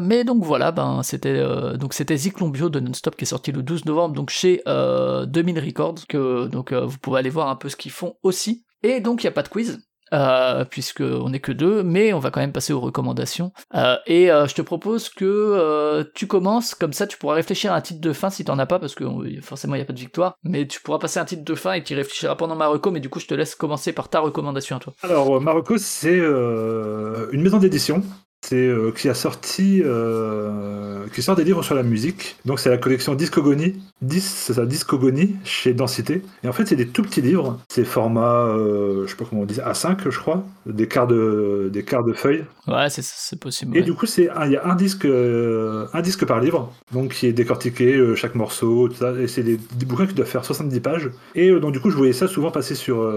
mais donc voilà, ben, c'était donc c'était Zyklon de Nonstop qui est sorti le 12 novembre, donc chez 2000 Records, que donc vous pouvez aller voir un peu ce qu'ils font aussi. Et donc il n'y a pas de quiz, euh, puisque on n'est que deux, mais on va quand même passer aux recommandations. Euh, et euh, je te propose que euh, tu commences, comme ça tu pourras réfléchir à un titre de fin si t'en as pas, parce que forcément il n'y a pas de victoire, mais tu pourras passer un titre de fin et tu réfléchiras pendant ma reco, mais du coup je te laisse commencer par ta recommandation à toi. Alors ma reco c'est une maison d'édition euh, qui a sorti euh, qui sort des livres sur la musique. Donc c'est la collection Discogonie, 10 c'est ça Discogonie chez Densité. Et en fait c'est des tout petits livres, c'est format euh, je sais pas comment on dit A5 je crois, des quarts de des quarts de feuilles. Ouais, c'est possible. Et du coup c'est il y a un disque un disque par livre, donc qui est décortiqué chaque morceau tout ça et c'est des, bouquins qui doivent faire 70 pages. Et donc du coup je voyais ça souvent passer sur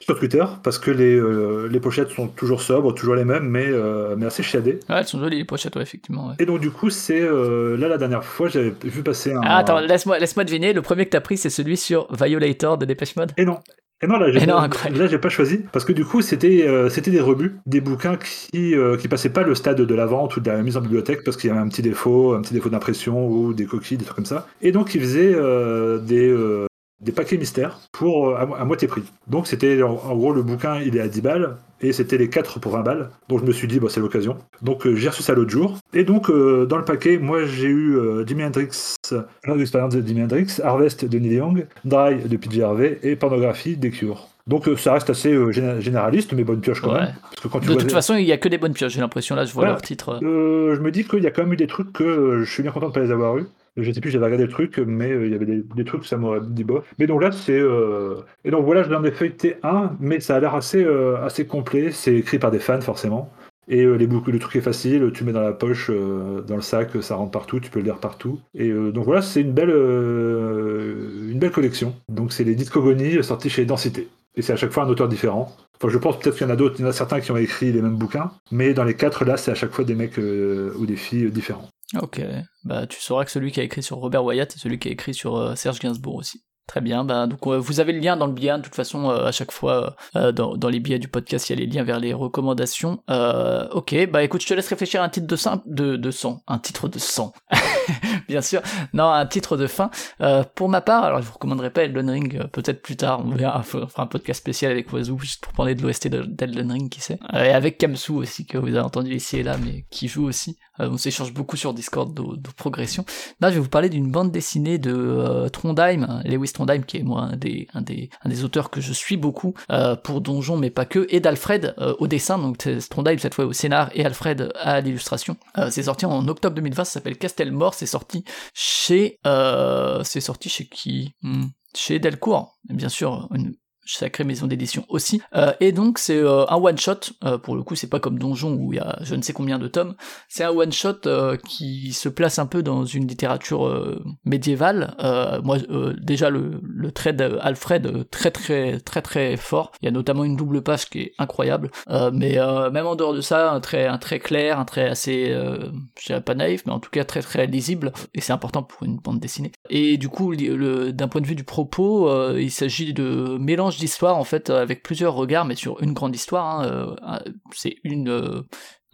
sur Twitter parce que les les pochettes sont toujours sobres, toujours les mêmes mais mais assez Ouais, elles sont jolies les pochettes, effectivement. Et donc, du coup, c'est euh, là la dernière fois, j'avais vu passer un. Ah, attends, laisse-moi laisse deviner, le premier que t'as pris, c'est celui sur Violator de Dépêche Mode? Et non. Et non, là, j'ai, pas choisi parce que du coup, c'était, euh, c'était des rebuts, des bouquins qui, euh, qui passaient pas le stade de la vente ou de la mise en bibliothèque parce qu'il y avait un petit défaut, un petit défaut d'impression ou des coquilles, des trucs comme ça. Et donc, ils faisaient des, des paquets mystères pour à, moitié prix. Donc, c'était en, en, gros le bouquin, il est à 10 balles et c'était les 4 pour 20 balles. Donc je me suis dit, bah, c'est l'occasion. Donc euh, j'ai reçu ça l'autre jour. Et donc euh, dans le paquet, moi j'ai eu euh, Jimi Hendrix, l'expérience de Jimi Hendrix, Harvest de Neil Young, Dry de PJ Harvey et Pornographie des Cure. Donc ça reste assez généraliste, mais bonne pioche quand même. Parce que quand tu de toute façon, il n'y a que des bonnes pioches, j'ai l'impression, là je vois leur titre. je me dis qu'il y a quand même eu des trucs que je suis bien content de ne pas les avoir eu. Je sais plus, j'avais regardé le truc, mais euh, il y avait des, trucs, ça m'aurait dit bof. Mais donc là, c'est. Euh, et donc voilà, je viens de feuilleter un, mais ça a l'air assez, euh, assez complet. C'est écrit par des fans, forcément. Et les le truc est facile, tu mets dans la poche, dans le sac, ça rentre partout, tu peux le lire partout. Et donc voilà, c'est une belle, une belle collection. Donc c'est les Discogonies sortis chez Densité. Et c'est à chaque fois un auteur différent. Enfin, je pense peut-être qu'il y en a d'autres, il y en a certains qui ont écrit les mêmes bouquins, mais dans les quatre là, c'est à chaque fois des mecs ou des filles différents. Ok, bah tu sauras que celui qui a écrit sur Robert Wyatt est celui qui a écrit sur euh, Serge Gainsbourg aussi. Très bien, bah, donc euh, vous avez le lien dans le billet, de toute façon euh, à chaque fois dans, dans, les billets du podcast il y a les liens vers les recommandations. ok, bah écoute, je te laisse réfléchir à un titre de sang, de, de sang, un titre de sang, bien sûr, non, un titre de fin. pour ma part, alors je vous recommanderais pas Elden Ring, peut-être plus tard, on verra, on fera un podcast spécial avec Oiseau juste pour parler de l'OST d'Elden Ring, qui sait, et avec Kamsu aussi que vous avez entendu ici et là, mais qui joue aussi. Euh, on s'échange beaucoup sur Discord de, progression. Là, je vais vous parler d'une bande dessinée de euh, Trondheim, Lewis Trondheim, qui est moi un des, un des, un des auteurs que je suis beaucoup euh, pour Donjon, mais pas que, et d'Alfred au dessin, donc Trondheim cette fois au scénar et Alfred à l'illustration. c'est sorti en octobre 2020, ça s'appelle Castelmore, c'est sorti chez... c'est sorti chez qui? Hmm. Chez Delcourt, bien sûr, sacrée maison d'édition aussi. Euh, et donc c'est euh, un one shot. Euh, pour le coup, c'est pas comme Donjon où il y a je ne sais combien de tomes. C'est un one shot qui se place un peu dans une littérature médiévale. moi, déjà le, trait d'Alfred très très très très fort. Il y a notamment une double page qui est incroyable. mais même en dehors de ça, un trait un trait clair, un trait assez, je dirais pas naïf, mais en tout cas très très lisible. Et c'est important pour une bande dessinée. Et du coup, d'un point de vue du propos, il s'agit de mélange d'histoire en fait avec plusieurs regards mais sur une grande histoire hein, euh, c'est une euh,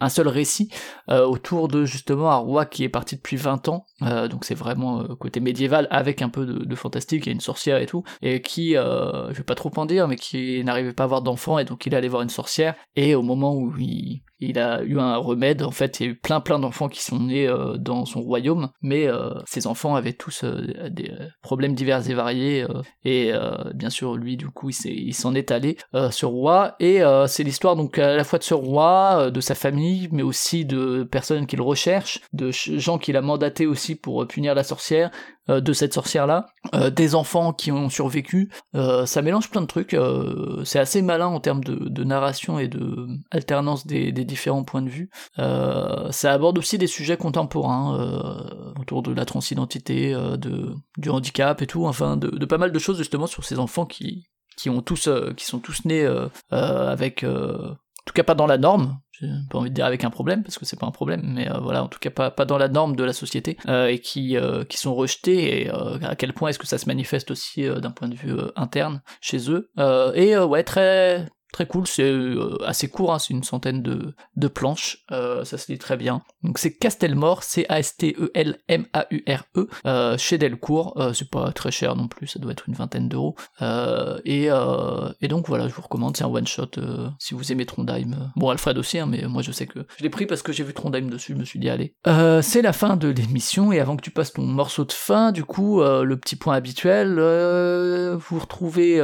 un seul récit euh, autour de justement un roi qui est parti depuis 20 ans, euh, donc c'est vraiment euh, côté médiéval avec un peu de, fantastique, il y a une sorcière et tout, et qui, je vais pas trop en dire, mais qui n'arrivait pas à avoir d'enfant et donc il est allé voir une sorcière, et au moment où il, il a eu un remède, en fait il y a eu plein plein d'enfants qui sont nés dans son royaume, mais ces enfants avaient tous des problèmes divers et variés, et bien sûr lui du coup il s'en est, allé, ce roi, et c'est l'histoire donc à la fois de ce roi, de sa famille, mais aussi de personnes qu'il recherche, de gens qu'il a mandaté aussi pour punir la sorcière, de cette sorcière-là, des enfants qui ont survécu, ça mélange plein de trucs, c'est assez malin en termes de, narration et de alternance des, différents points de vue. ça aborde aussi des sujets contemporains autour de la transidentité, de, du handicap et tout, enfin de, pas mal de choses justement sur ces enfants qui, qui ont tous, qui sont tous nés avec en tout cas pas dans la norme, j'ai pas envie de dire avec un problème parce que c'est pas un problème, mais euh, voilà, en tout cas pas, pas dans la norme de la société euh, et qui euh, qui sont rejetés et à quel point est-ce que ça se manifeste aussi d'un point de vue interne chez eux. Et ouais très très cool, c'est euh, assez court, hein, c'est une centaine de, de planches, euh, ça se lit très bien. Donc c'est Castelmore, C-A-S-T-E-L-M-A-U-R-E, e, euh, chez Delcourt, c'est pas très cher non plus, ça doit être une vingtaine d'euros. et, et donc voilà, je vous recommande, c'est un one-shot si vous aimez Trondheim. Bon, Alfred aussi, hein, mais moi je sais que je l'ai pris parce que j'ai vu Trondheim dessus, je me suis dit allez. c'est la fin de l'émission, et avant que tu passes ton morceau de fin, du coup, le petit point habituel, vous retrouvez,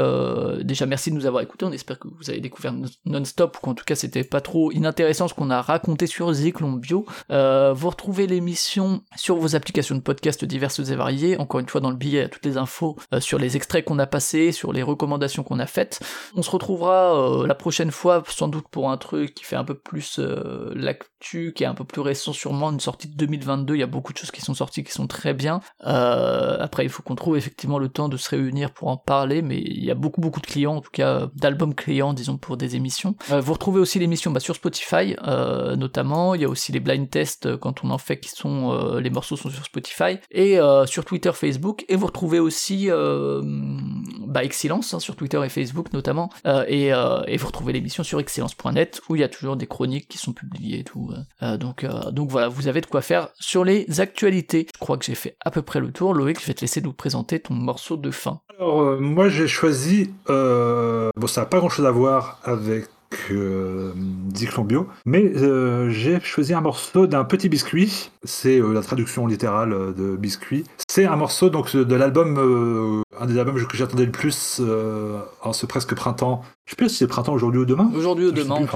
déjà merci de nous avoir écoutés, on espère que vous avez découvert non-stop, ou qu'en tout cas c'était pas trop inintéressant ce qu'on a raconté sur Zyklon Bio. Euh, vous retrouvez l'émission sur vos applications de podcast diverses et variées, encore une fois dans le billet, toutes les infos euh, sur les extraits qu'on a passés, sur les recommandations qu'on a faites. On se retrouvera euh, la prochaine fois, sans doute pour un truc qui fait un peu plus l'actu, qui est un peu plus récent sûrement, une sortie de 2022, il y a beaucoup de choses qui sont sorties qui sont très bien. après il faut qu'on trouve effectivement le temps de se réunir pour en parler, mais il y a beaucoup beaucoup de clients, en tout cas d'albums clients, pour des émissions. Euh, vous retrouvez aussi l'émission bah, sur Spotify, euh, notamment. Il y a aussi les blind tests euh, quand on en fait, qui sont les morceaux sont sur Spotify et sur Twitter, Facebook. Et vous retrouvez aussi bah, Excellence hein, sur Twitter et Facebook notamment. Et, et, vous retrouvez l'émission sur excellence.net où il y a toujours des chroniques qui sont publiées et tout. donc, donc voilà, vous avez de quoi faire sur les actualités. Je crois que j'ai fait à peu près le tour. Loïc, je vais te laisser nous présenter ton morceau de fin. Alors, moi j'ai choisi. bon, ça n'a pas grand chose à voir avec euh, Bio, mais euh, j'ai choisi un morceau d'un petit biscuit. C'est euh, la traduction littérale euh, de biscuit. C'est un morceau donc de l'album, un des albums que j'attendais le plus en ce presque printemps. Je sais pas si c'est printemps aujourd'hui ou demain. Aujourd'hui ou demain.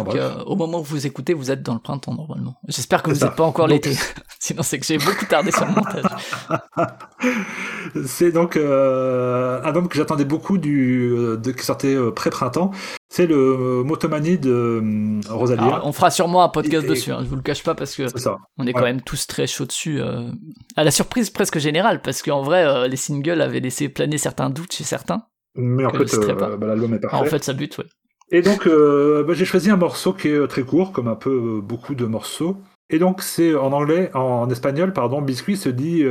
au moment où vous écoutez, vous êtes dans le printemps normalement. J'espère que vous n'êtes pas encore l'été. Sinon, c'est que j'ai beaucoup tardé sur le montage. c'est donc un album que j'attendais beaucoup du, de, qui sortait pré-printemps. C'est le Motomanie de euh, Rosalia. on fera sûrement un podcast dessus, hein, je vous le cache pas, parce que on est quand même tous très chauds dessus. Euh, à la surprise presque générale, parce qu'en vrai, euh, les singles avaient laissé planer certains doutes chez certains. Mais en fait, bah, l'album est parfait. en fait, ça bute, ouais. Et donc, bah, j'ai choisi un morceau qui est très court, comme un peu beaucoup de morceaux. Et donc, c'est en anglais, en, espagnol, pardon, biscuit se dit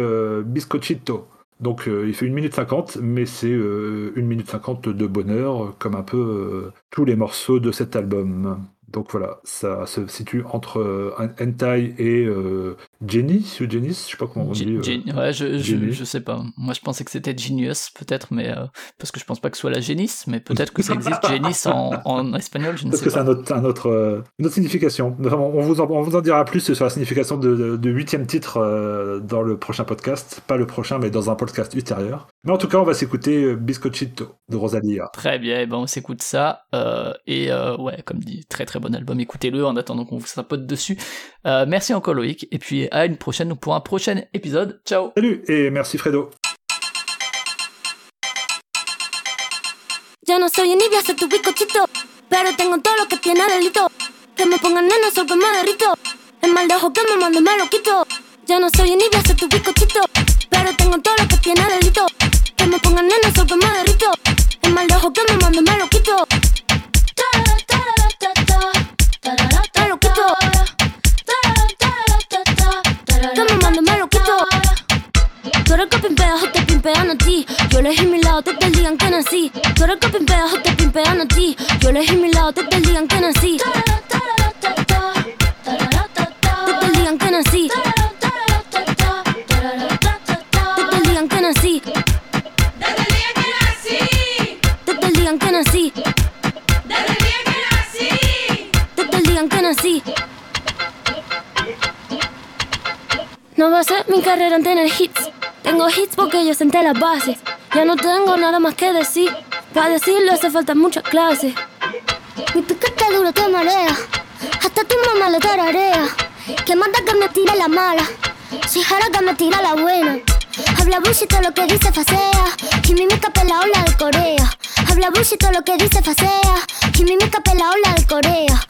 biscochito. Donc euh, il fait 1 minute 50, mais c'est euh, 1 minute 50 de bonheur, comme un peu euh, tous les morceaux de cet album. Donc voilà, ça se situe entre euh, Hentai et euh, Jenny ou Jenny, je sais pas comment on dit. Euh, ouais, je, je, sais pas. Moi je pensais que c'était Genius peut-être, mais parce que je pense pas que ce soit la Génis, mais peut-être que ça existe Génis en, en, espagnol, je ne parce sais pas. Parce que c'est un autre, une autre signification. on, vous en, on vous en dira plus sur la signification de, huitième titre dans le prochain podcast. Pas le prochain, mais dans un podcast ultérieur. Mais en tout cas, on va s'écouter Biscochito de Rosalia. Très bien, et eh ben on s'écoute ça. et ouais, comme dit, très très bon album, écoutez-le en attendant qu'on vous sapote dessus. Euh, merci encore Loïc, et puis à une prochaine pour un prochain épisode. Ciao Salut, et merci Fredo Ya no soy envidia, soy tu bizcochito, pero tengo todo lo que tiene delito. Que me pongan neno, sol que me derrito. El mal de ojo que me mando me lo quito. Ya no soy envidia, soy tu bizcochito, pero tengo todo lo que tiene delito. Que me pongan neno, sol que me derrito. El mal de ojo que me mando me lo quito. Eres que pimpea, te pimpean a ti. Yo elegí mi lado desde el día en que nací. Tú eres que pimpea, te pimpean a ti. Yo elegí mi lado desde el día en que nací. Desde el día en que nací. Desde el día en que nací. Desde el día que nací. Desde el día en que nací. Desde el día que nací. Desde el día en que nací. No va a ser mi carrera en tener hits. Tengo hits porque yo senté las bases. Ya no tengo nada más que decir. Para decirlo hace falta mucha clase. Mi piquete duro te marea. Hasta tu mamá le tararea. Que manda que me tire la mala. Si jara que me tira la buena. Habla bullshit lo que dice facea. Kimi me escapé la ola de Corea. Habla bullshit todo lo que dice facea. Kimi me escapé la ola de Corea.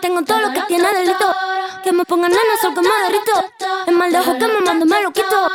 Tengo todo lo que tiene delito. Que me pongan nana, sol como derrito. El mal de ojo que me mando me lo quito.